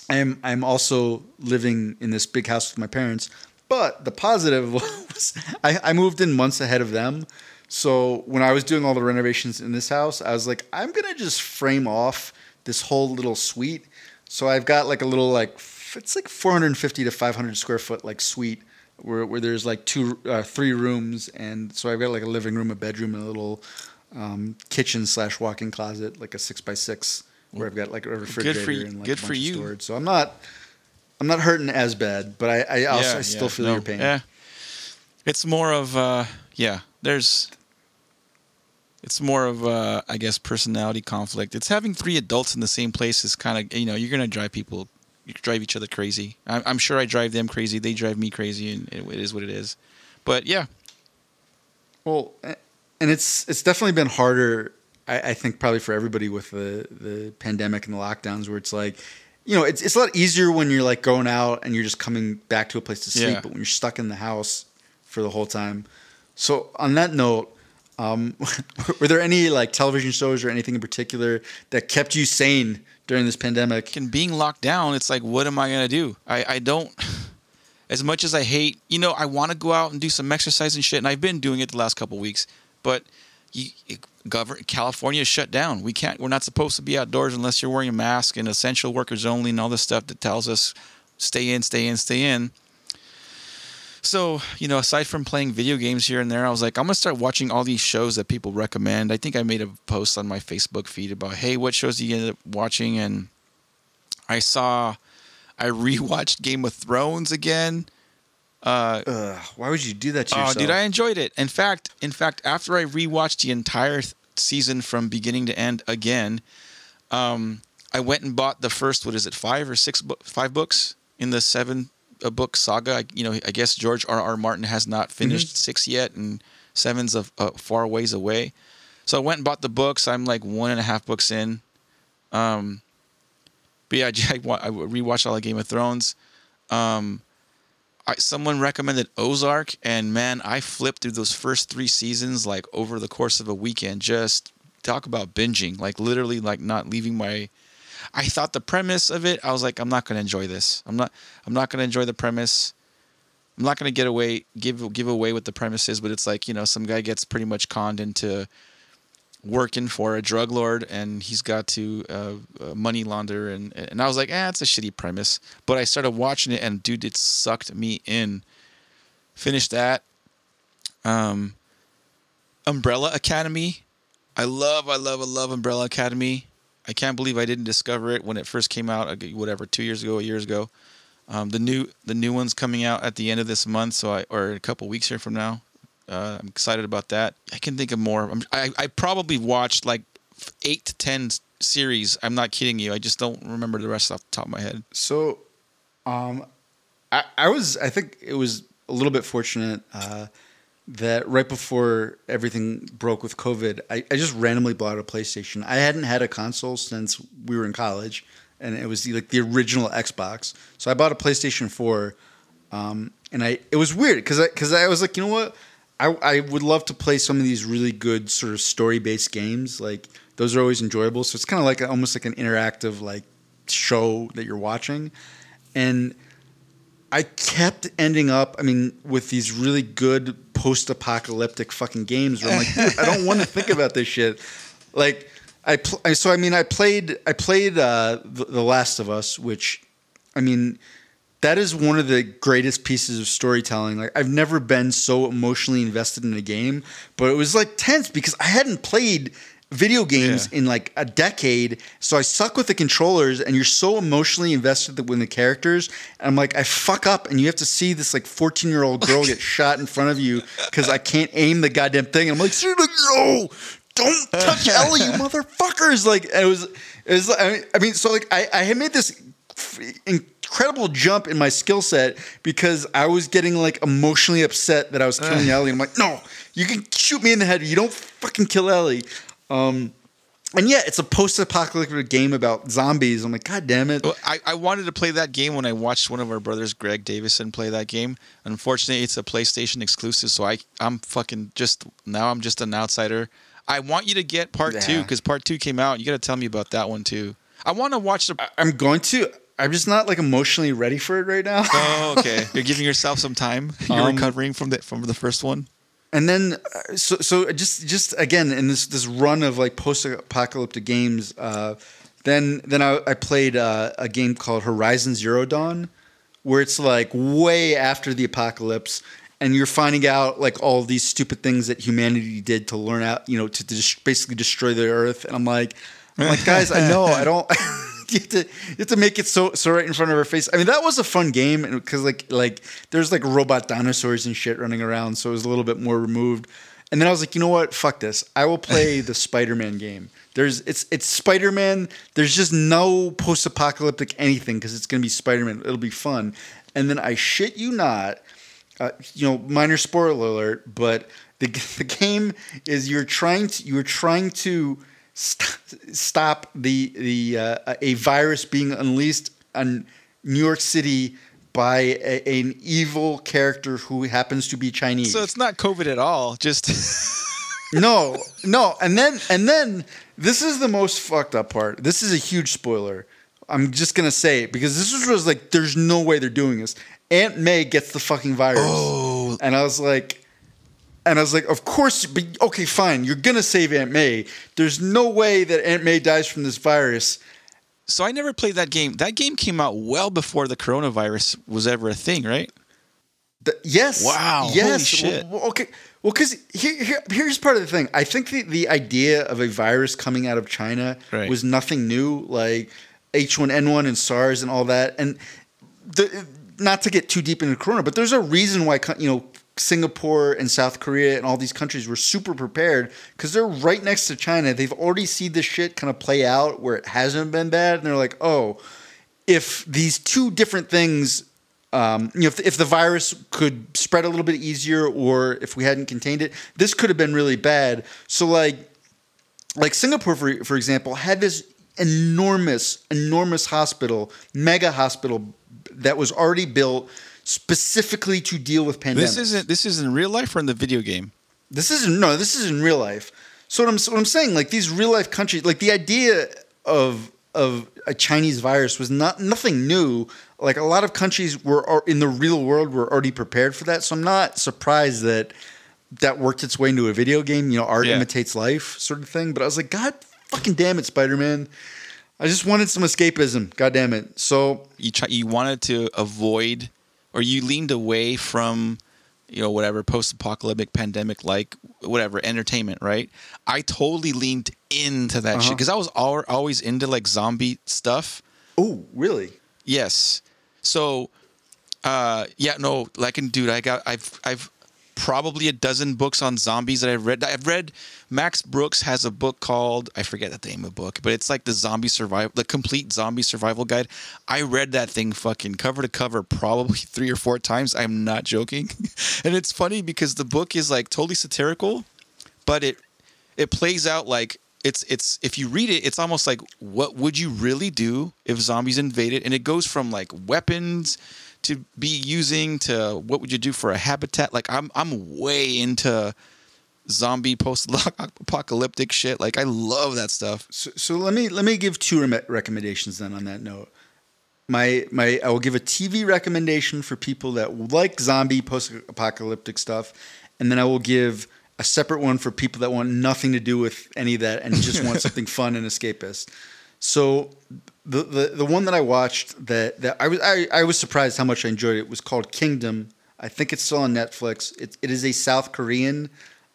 I'm I'm also living in this big house with my parents. But the positive was I, I moved in months ahead of them. So when I was doing all the renovations in this house, I was like, I'm gonna just frame off this whole little suite. So I've got like a little like it's like 450 to 500 square foot like suite where where there's like two uh, three rooms, and so I've got like a living room, a bedroom, and a little um, kitchen slash walk-in closet, like a six by six, where I've got like a refrigerator you- and like good a for bunch you. of storage. So I'm not, I'm not hurting as bad, but I, I also I still feel no, your pain. Yeah. It's more of uh yeah, there's it's more of uh I guess personality conflict. It's having three adults in the same place is kind of you know, you're going to drive people you drive each other crazy. I'm, I'm sure I drive them crazy. They drive me crazy and it, it is what it is. But yeah, Well, and it's it's definitely been harder. I, I think probably for everybody with the the pandemic and the lockdowns, where it's like, you know, it's it's a lot easier when you're like going out and you're just coming back to a place to sleep, Yeah. but when you're stuck in the house for the whole time. So on that note, um, were there any like television shows or anything in particular that kept you sane during this pandemic? and being locked down, it's like, what am I gonna do? I, I don't. As much as I hate, you know, I want to go out and do some exercise and shit, and I've been doing it the last couple weeks. But you, govern California is shut down. We can't. We're not supposed to be outdoors unless you're wearing a mask and essential workers only, and all this stuff that tells us stay in, stay in, stay in. So, you know, aside from playing video games here and there, I was like, I'm gonna start watching all these shows that people recommend. I think I made a post on my Facebook feed about, hey, what shows do you end up watching? And I saw, I rewatched Game of Thrones again. Uh, Ugh, why would you do that to yourself? oh, dude, I enjoyed it. In fact, in fact, after I rewatched the entire th- season from beginning to end again, um, I went and bought the first. What is it? Five or six? Bu- five books in the seven uh, book saga. I, you know, I guess George R. R. Martin has not finished six yet, and seven's a, a far ways away. So I went and bought the books. I'm like one and a half books in. Um, but yeah, I, I rewatched all of Game of Thrones. Um, I, someone recommended Ozark, and man, I flipped through those first three seasons like over the course of a weekend. Just talk about binging, like literally, like not leaving my. I thought the premise of it, I was like, I'm not to enjoy this. I'm not. I'm not to enjoy the premise. I'm not to get away, give give away what the premise is, but it's like you know, some guy gets pretty much conned into working for a drug lord, and he's got to uh, uh, money launder, and and I was like, ah, it's a shitty premise. But I started watching it, and dude, it sucked me in. Finished that. Um, Umbrella Academy. I love, I love, I love Umbrella Academy. I can't believe I didn't discover it when it first came out, whatever, two years ago, a years ago. Um, the new the new one's coming out at the end of this month, so I or a couple weeks here from now. Uh, I'm excited about that. I can think of more. I I probably watched like eight to ten series. I'm not kidding you. I just don't remember the rest off the top of my head. So, um, I, I was, I think it was a little bit fortunate uh, that right before everything broke with COVID, I, I just randomly bought a PlayStation. I hadn't had a console since we were in college, and it was the, like the original Xbox. So I bought a PlayStation Four, um, and I it was weird because I because I was like, you know what. I, I would love to play some of these really good sort of story based games. Like those are always enjoyable. So it's kind of like a, almost like an interactive like show that you're watching, and I kept ending up. I mean, with these really good post apocalyptic fucking games where I'm like, dude, I don't want to think about this shit. Like I, pl- so I mean, I played I played uh, the, the Last of Us, which I mean that is one of the greatest pieces of storytelling. Like I've never been so emotionally invested in a game, but it was like tense because I hadn't played video games Yeah. in like a decade. So I suck with the controllers and you're so emotionally invested with the characters. And I'm like, I fuck up and you have to see this like 14 year old girl get shot in front of you because I can't aim the goddamn thing. And I'm like, "Seriously, no, don't touch Ellie, you motherfuckers. Like it was, it was, I mean, I mean so like I, I had made this f- incredible jump in my skill set because I was getting like emotionally upset that I was killing Ellie. I'm like, no, you can shoot me in the head. You don't fucking kill Ellie. Um, and yeah, it's a post-apocalyptic game about zombies. I'm like, god damn it. Well, I, I wanted to play that game when I watched one of our brothers, Greg Davison, play that game. Unfortunately, it's a PlayStation exclusive, so I I'm fucking just now I'm just an outsider. I want you to get part two because part two came out. You got to tell me about that one too. I want to watch the. I'm going to. I'm just not like emotionally ready for it right now. Oh, okay. You're giving yourself some time. You're Um, recovering from the from the first one. and then uh, so so just just again in this this run of like post-apocalyptic games uh, then then I, I played uh, a game called Horizon Zero Dawn where it's like way after the apocalypse and you're finding out like all these stupid things that humanity did to learn out, you know, to, to basically destroy the earth. And I'm like, I'm like, guys, I know, I don't. you, have to, you have to make it so so right in front of her face. I mean, that was a fun game because like like there's like robot dinosaurs and shit running around, so it was a little bit more removed. And then I was like, you know what? Fuck this. I will play the Spider-Man game. There's it's it's Spider-Man. There's just no post-apocalyptic anything because it's gonna be Spider-Man. It'll be fun. And then I shit you not, uh, you know, minor spoiler alert, but the the game is you're trying to you're trying to st- stop the the uh, a virus being unleashed on New York City by a, an evil character who happens to be Chinese. So it's not COVID at all. Just no, no, and then and then this is the most fucked up part. This is a huge spoiler. I'm just gonna say it because this was like, there's no way they're doing this. Aunt May gets the fucking virus, Oh. and I was like, and I was like, of course, but okay, fine, you're gonna save Aunt May. There's no way that Aunt May dies from this virus. so I never played that game. That game came out well before the coronavirus was ever a thing, right? The- yes. Wow, Yes. holy shit. Well, well, okay. Well, because here, here, here's part of the thing. I think the, the idea of a virus coming out of China Right. was nothing new, like H1N1 and SARS and all that. And the, not to get too deep into Corona, but there's a reason why you know Singapore and South Korea and all these countries were super prepared because they're right next to China. They've already seen this shit kind of play out where it hasn't been bad, and they're like, oh, if these two different things um, you know, if, if the virus could spread a little bit easier, or if we hadn't contained it, this could have been really bad. So, like, like Singapore, for for example, had this enormous, enormous hospital, mega hospital that was already built specifically to deal with pandemics. This isn't this is in real life or in the video game. This isn't no. This is in real life. So what I'm what I'm saying, like these real life countries, like the idea of of a Chinese virus was not nothing new. Like a lot of countries were are, in the real world were already prepared for that. So I'm not surprised that that worked its way into a video game. You know, art Yeah. imitates life, sort of thing. But I was like, God fucking damn it, Spider Man. I just wanted some escapism. God damn it. So You try, you wanted to avoid or you leaned away from you know whatever post-apocalyptic pandemic like whatever entertainment right i totally leaned into that shit Uh-huh. because i was al- always into like zombie stuff Oh, really? Yes. So, uh, yeah, no, like, and dude, I got, I've, I've probably a dozen books on zombies that I've read. I've read. Max Brooks has a book called I forget the name of the book, but it's like the zombie survival, the complete zombie survival guide. I read that thing fucking cover to cover probably three or four times. I'm not joking, and it's funny because the book is like totally satirical, but it it plays out like it's it's if you read it it's almost like what would you really do if zombies invaded and it goes from like weapons to be using to what would you do for a habitat like i'm i'm way into zombie post apocalyptic shit like i love that stuff So, so let me let me give two rem- recommendations then on that note. My my I will give a TV recommendation for people that like zombie post-apocalyptic stuff, and then I will give a separate one for people that want nothing to do with any of that and just want something fun and escapist. So the, the the one that I watched that that I was I, I was surprised how much I enjoyed it was called Kingdom. I think it's still on Netflix. It, it is a South Korean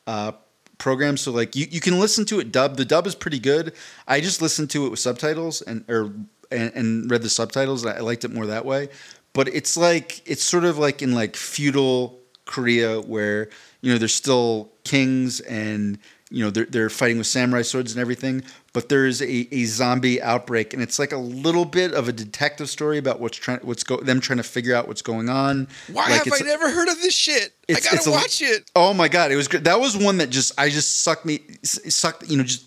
uh, program, so like you, you can listen to it dubbed. The dub is pretty good. I just listened to it with subtitles and or and, and read the subtitles. I liked it more that way. But it's like it's sort of like in like feudal Korea where you know there's still kings and you know they're they're fighting with samurai swords and everything. But there's a, a zombie outbreak and it's like a little bit of a detective story about what's trying what's go them trying to figure out what's going on. why Like, have i never heard of this shit i gotta a- watch it Oh my god, it was great. That was one that just I just sucked me sucked you know just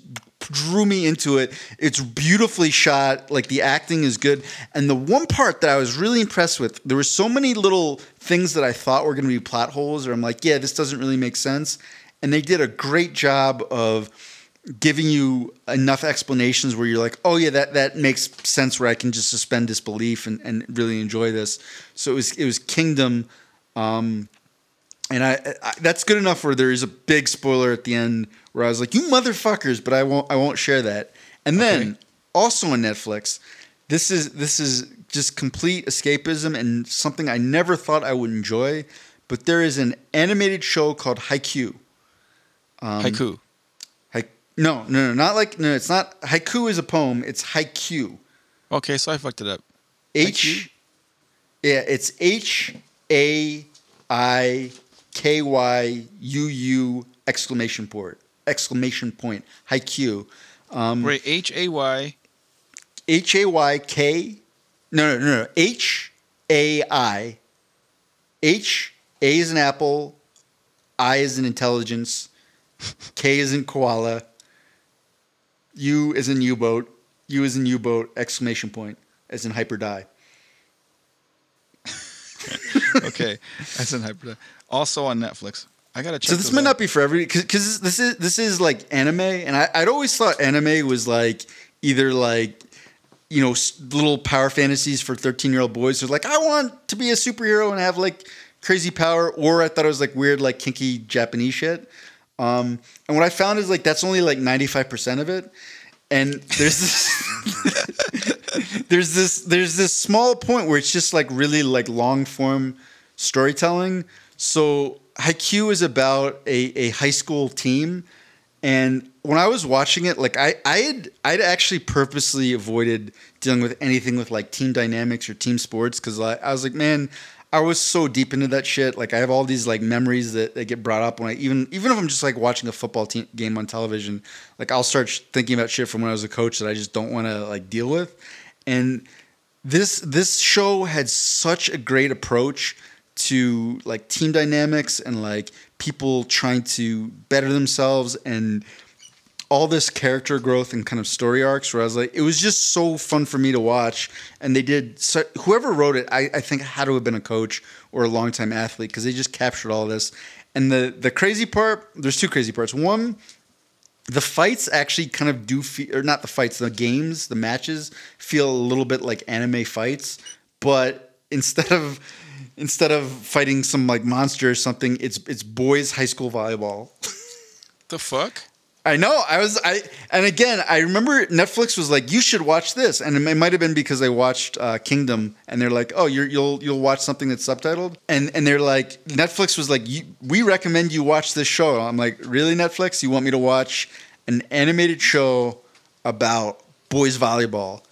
drew me into it. It's beautifully shot, like the acting is good. And the one part that I was really impressed with, there were so many little things that I thought were going to be plot holes or I'm like, yeah, this doesn't really make sense. And they did a great job of giving you enough explanations where you're like, oh yeah, that that makes sense where I can just suspend disbelief and, and really enjoy this. So it was it was Kingdom um, and I, I that's good enough where there is a big spoiler at the end where I was like, "You motherfuckers!" But I won't I won't share that. And then Okay. also on Netflix, this is this is just complete escapism and something I never thought I would enjoy. but there is an animated show called Haikyuu. Um, Haiku. Hai- no, no, no, not like no. It's not haiku is a poem. It's haiku. Okay, so I fucked it up. H. Yeah, it's H A I K Y U U exclamation point exclamation point haiku. Um, Wait, H A Y. H A Y K. No, no, no, no. H A I. H A is an apple. I is an intelligence. K is in koala. U is in U boat. U is in U boat. Exclamation point. As in hyper die. Okay, that's in hyper. Also on Netflix. I gotta check. So this might out. not be for every because this is this is like anime, and I, I'd always thought anime was like either like you know little power fantasies for thirteen year old boys who's like I want to be a superhero and have like crazy power, or I thought it was like weird like kinky Japanese shit. Um, and what I found is like that's only like ninety five percent of it, and there's this there's this there's this small point where it's just like really like long form storytelling. So Haikyuu is about a, a high school team, and when I was watching it, like I I had I'd actually purposely avoided dealing with anything with like team dynamics or team sports because I, I was like, man, I was so deep into that shit. Like I have all these like memories that, that get brought up when I even even if I'm just like watching a football team game on television, like I'll start thinking about shit from when I was a coach that I just don't want to like deal with, and this this show had such a great approach to like team dynamics and like people trying to better themselves and all this character growth and kind of story arcs where I was like, it was just so fun for me to watch. And they did, so, whoever wrote it, I, I think had to have been a coach or a longtime athlete because they just captured all this. And the, the crazy part, there's two crazy parts. One, the fights actually kind of do feel, or not the fights, the games, the matches feel a little bit like anime fights, but instead of instead of fighting some like monster or something, it's it's boys high school volleyball. The fuck? I know. I was I and again I remember Netflix was like you should watch this and it might have been because I watched uh, Kingdom and they're like oh you're, you'll you'll watch something that's subtitled and and they're like Netflix was like we recommend you watch this show. I'm like really Netflix you want me to watch an animated show about boys volleyball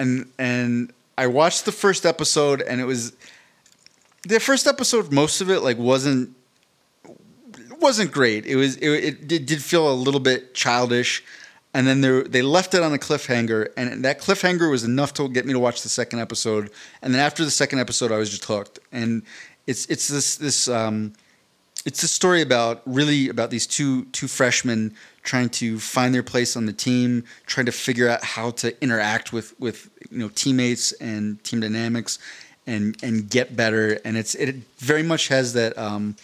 and and I watched the first episode and it was the first episode most of it like wasn't wasn't great. It was it, it did, feel a little bit childish, and then they they left it on a cliffhanger, and that cliffhanger was enough to get me to watch the second episode. And then after the second episode, I was just hooked. And it's it's this this um, it's a story about really about these two two freshmen trying to find their place on the team, trying to figure out how to interact with with you know teammates and team dynamics, and and get better. And it's it very much has that. Um,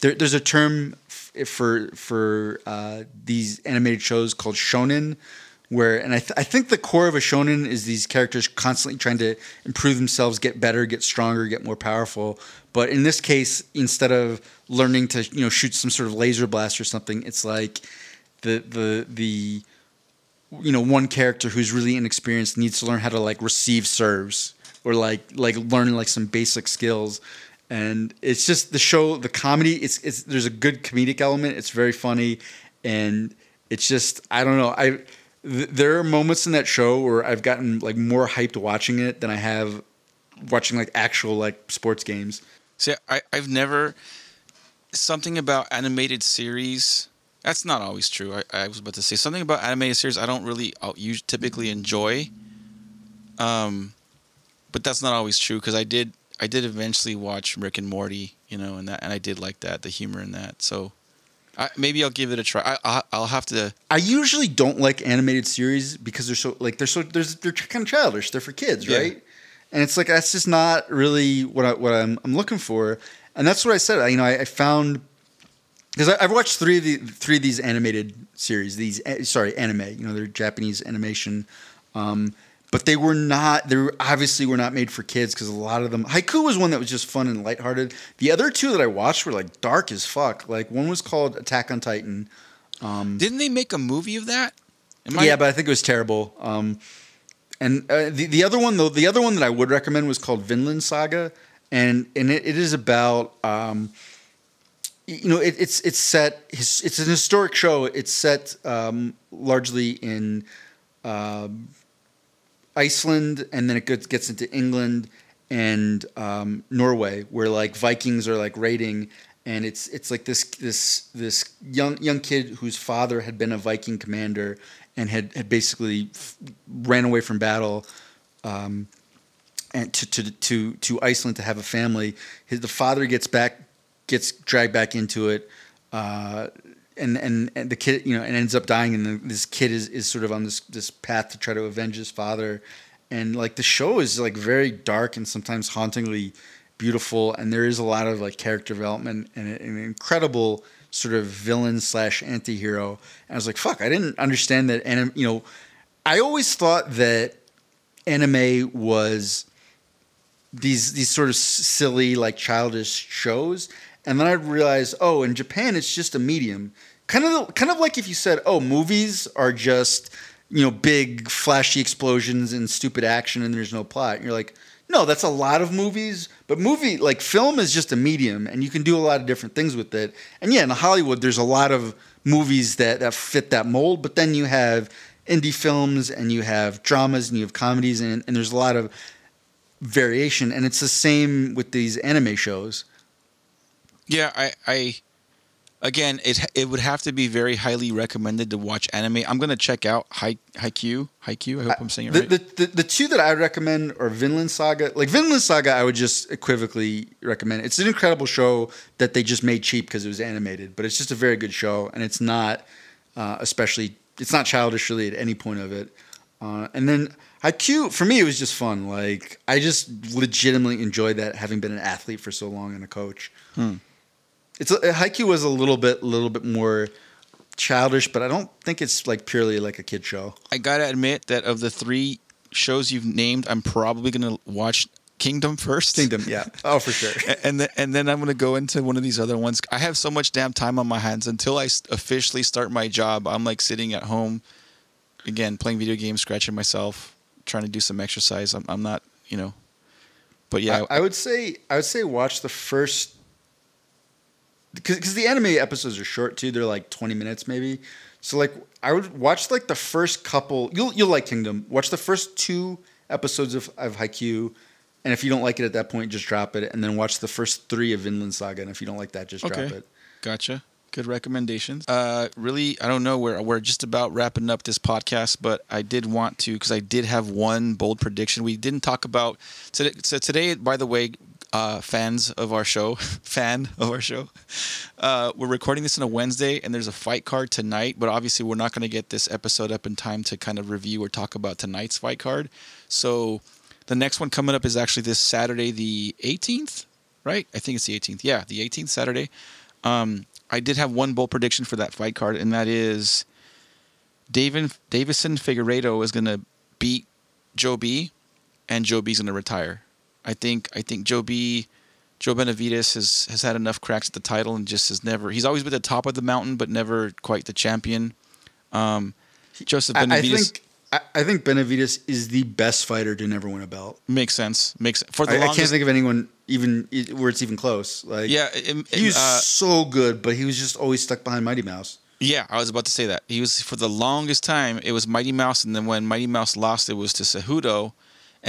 there, there's a term f- for for uh, these animated shows called shonen, where and I, th- I think the core of a shonen is these characters constantly trying to improve themselves, get better, get stronger, get more powerful. But in this case, instead of learning to you know shoot some sort of laser blast or something, it's like the the the you know one character who's really inexperienced needs to learn how to like receive serves or like like learn like some basic skills and it's just the show the comedy it's it's there's a good comedic element it's very funny and it's just i don't know i th- there are moments in that show where i've gotten like more hyped watching it than i have watching like actual like sports games See, I, I've never something about animated series. That's not always true. I, I was about to say something about animated series. I don't really typically enjoy. Um, but that's not always true because I did I did eventually watch Rick and Morty, you know, and that and I did like that the humor in that. So I, maybe I'll give it a try. I, I I'll have to. i usually don't like animated series because they're so like they're so there's they're kind of childish they're for kids Yeah. right and it's like that's just not really what I, what I'm, I'm looking for and that's what i said I, you know i, I found because I've watched three of the three of these animated series. These eh, sorry, anime. You know, they're Japanese animation, um, but they were not. They were obviously were not made for kids because a lot of them. Haikyuu was one that was just fun and lighthearted. The other two that I watched were like dark as fuck. Like one was called Attack on Titan. Didn't they make a movie of that? Am yeah, but I think it was terrible. Um, and uh, the the other one though, the other one that I would recommend was called Vinland Saga, and and it, it is about um, you know it, it's it's set it's an historic show. It's set um, largely in um, Iceland, and then it gets, into England and um, Norway, where like Vikings are like raiding, and it's it's like this this this young young kid whose father had been a Viking commander and had had basically f- ran away from battle. Um, and to, to to to Iceland to have a family, his, the father gets back, gets dragged back into it, uh, and, and and the kid you know and ends up dying, and the, this kid is, is sort of on this this path to try to avenge his father, and like the show is like very dark and sometimes hauntingly beautiful, and there is a lot of like character development and an incredible sort of villain slash anti-hero. And I was like, fuck, I didn't understand that. And you know, I always thought that anime was these these sort of silly like childish shows and then i realized oh in japan it's just a medium. Kind of kind of like if you said oh movies are just you know big flashy explosions and stupid action and there's no plot. And you're like no that's a lot of movies. But movie like film is just a medium and you can do a lot of different things with it. And yeah in hollywood there's a lot of movies that that fit that mold. But then you have indie films and you have dramas and you have comedies and, and there's a lot of variation. And it's the same with these anime shows Yeah, I, I again, it it would have to be very highly recommended to watch anime. I'm gonna check out Hai Haikyuu. Haikyuu. I hope I'm saying it the, right. the, the, the two that I recommend are Vinland Saga. Like Vinland Saga, I would just equivocally recommend. It's an incredible show that they just made cheap because it was animated, but it's just a very good show, and it's not uh, especially it's not childish really at any point of it. Uh, and then Haikyuu for me it was just fun. Like I just legitimately enjoyed that, having been an athlete for so long and a coach. Hmm. It's a, Haikyuu was a little bit, little bit more childish, but I don't think it's like purely like a kid show. I gotta admit that of the three shows you've named, I'm probably gonna watch Kingdom first. Kingdom, yeah, oh for sure. And then, and then I'm gonna go into one of these other ones. I have so much damn time on my hands until I officially start my job. I'm like sitting at home, again playing video games, scratching myself, trying to do some exercise. I'm, I'm not, you know, but yeah, I, I would say I would say watch the first because the anime episodes are short too. They're like twenty minutes maybe. So like I would watch like the first couple. You'll you'll like Kingdom. Watch the first two episodes of of Haikyuu, and if you don't like it at that point, just drop it. And then watch the first three of Vinland Saga. And if you don't like that, just drop Okay. it. Gotcha. Good recommendations. Uh, really, I don't know. We're we're just about wrapping up this podcast, but I did want to because I did have one bold prediction. We didn't talk about today. So today, by the way, uh, fans of our show, fan of our show, uh, we're recording this on a Wednesday, and there's a fight card tonight. But obviously, we're not going to get this episode up in time to kind of review or talk about tonight's fight card. So the next one coming up is actually this Saturday, the 18th, right? I think it's the 18th. Yeah, the 18th Saturday. Um, I did have one bold prediction for that fight card, and that is David Deiveson Figueiredo is going to beat Joe B, and Joe B's going to retire. I think I think Joe B, Joe Benavidez has has had enough cracks at the title and just has never. He's always been at the top of the mountain, but never quite the champion. Um, Joseph I, I Benavidez think I, think Benavidez is the best fighter to never win a belt. makes sense. Makes for the I, I can't think of anyone even where it's even close. Like yeah, it- he was uh, so good, but he was just always stuck behind Mighty Mouse. Yeah, I was about to say that. He was for the longest time. It was Mighty Mouse, and then when Mighty Mouse lost, it was to Cejudo,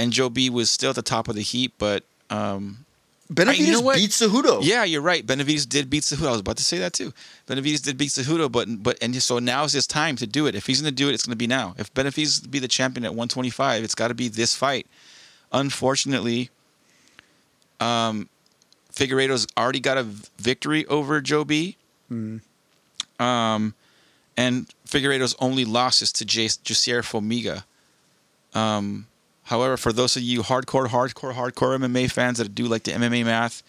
and Joe B was still at the top of the heap. But um, Benavidez know what? beat Cejudo. yeah, you're right. Benavidez did beat Cejudo. I was about to say that too. Benavidez did beat Cejudo, but but and so now is his time to do it. If he's going to do it, it's going to be now. If Benavidez be the champion at 125, it's got to be this fight. Unfortunately, um, Figueiredo's already got a victory over Joe B. Um, and Figueiredo's only loss is to J- Jussier Formiga. Um, however, for those of you hardcore, hardcore, hardcore MMA fans that do like the MMA math,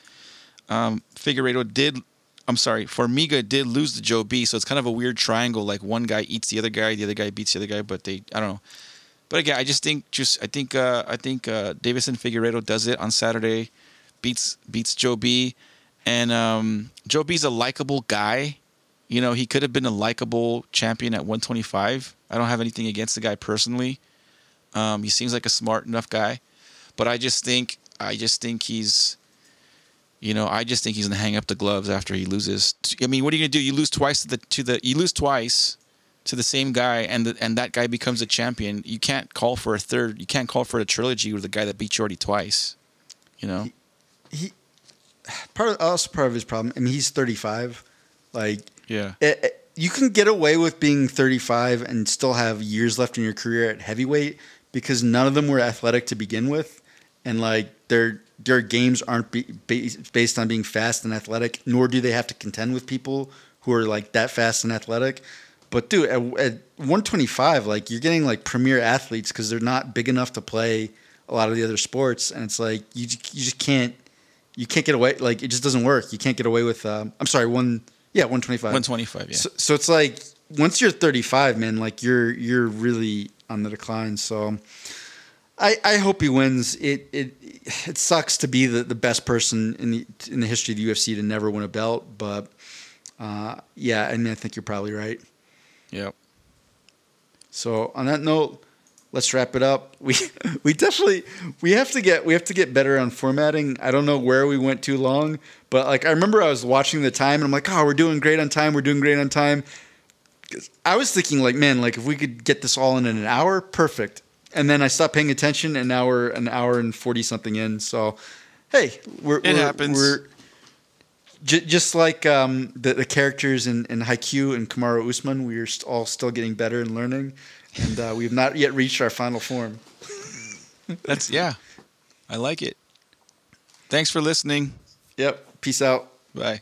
um, Figueiredo did. I'm sorry, Formiga did lose to Joe B. So it's kind of a weird triangle. Like one guy eats the other guy, the other guy beats the other guy, but they, I don't know. But again, I just think, just I think, uh, I think uh, Deiveson Figueiredo does it on Saturday, beats beats Joe B. And um, Joe B's a likable guy. You know, he could have been a likable champion at 125. I don't have anything against the guy personally. Um, he seems like a smart enough guy, but I just think I just think he's You know, I just think he's gonna hang up the gloves after he loses. I mean, what are you gonna do? You lose twice to the to the you lose twice to the same guy, and the, and that guy becomes a champion. You can't call for a third. You can't call for a trilogy with the guy that beat you already twice. You know, he part of also part of his problem. I mean, he's 35. Like, yeah, it, it- you can get away with being 35 and still have years left in your career at heavyweight because none of them were athletic to begin with, and like their their games aren't be, based based on being fast and athletic, nor do they have to contend with people who are like that fast and athletic. But dude, at, at 125, like you're getting like premier athletes because they're not big enough to play a lot of the other sports, and it's like you you just can't you can't get away like it just doesn't work. You can't get away with um, I'm sorry one yeah 125 one twenty five. Yeah, so, so it's like once you're 35, man, like you're you're really on the decline. So I I hope he wins. It it it sucks to be the, the best person in the in the history of the UFC to never win a belt, but uh, yeah, I mean I think you're probably right. yep. So on that note, let's wrap it up. We we definitely we have to get we have to get better on formatting. I don't know where we went too long, but like I remember I was watching the time and I'm like, oh, we're doing great on time. We're doing great on time. I was thinking like, man, like if we could get this all in in an hour, perfect. And then I stopped paying attention, and now we're an hour and forty something in. So, hey, we're It we're, happens. We're j- just like um, the the characters in in Haikyuu and Kamaru Usman. We're st- all still getting better and learning, and uh, we've not yet reached our final form. That's yeah. I like it. Thanks for listening. Yep. Peace out. Bye.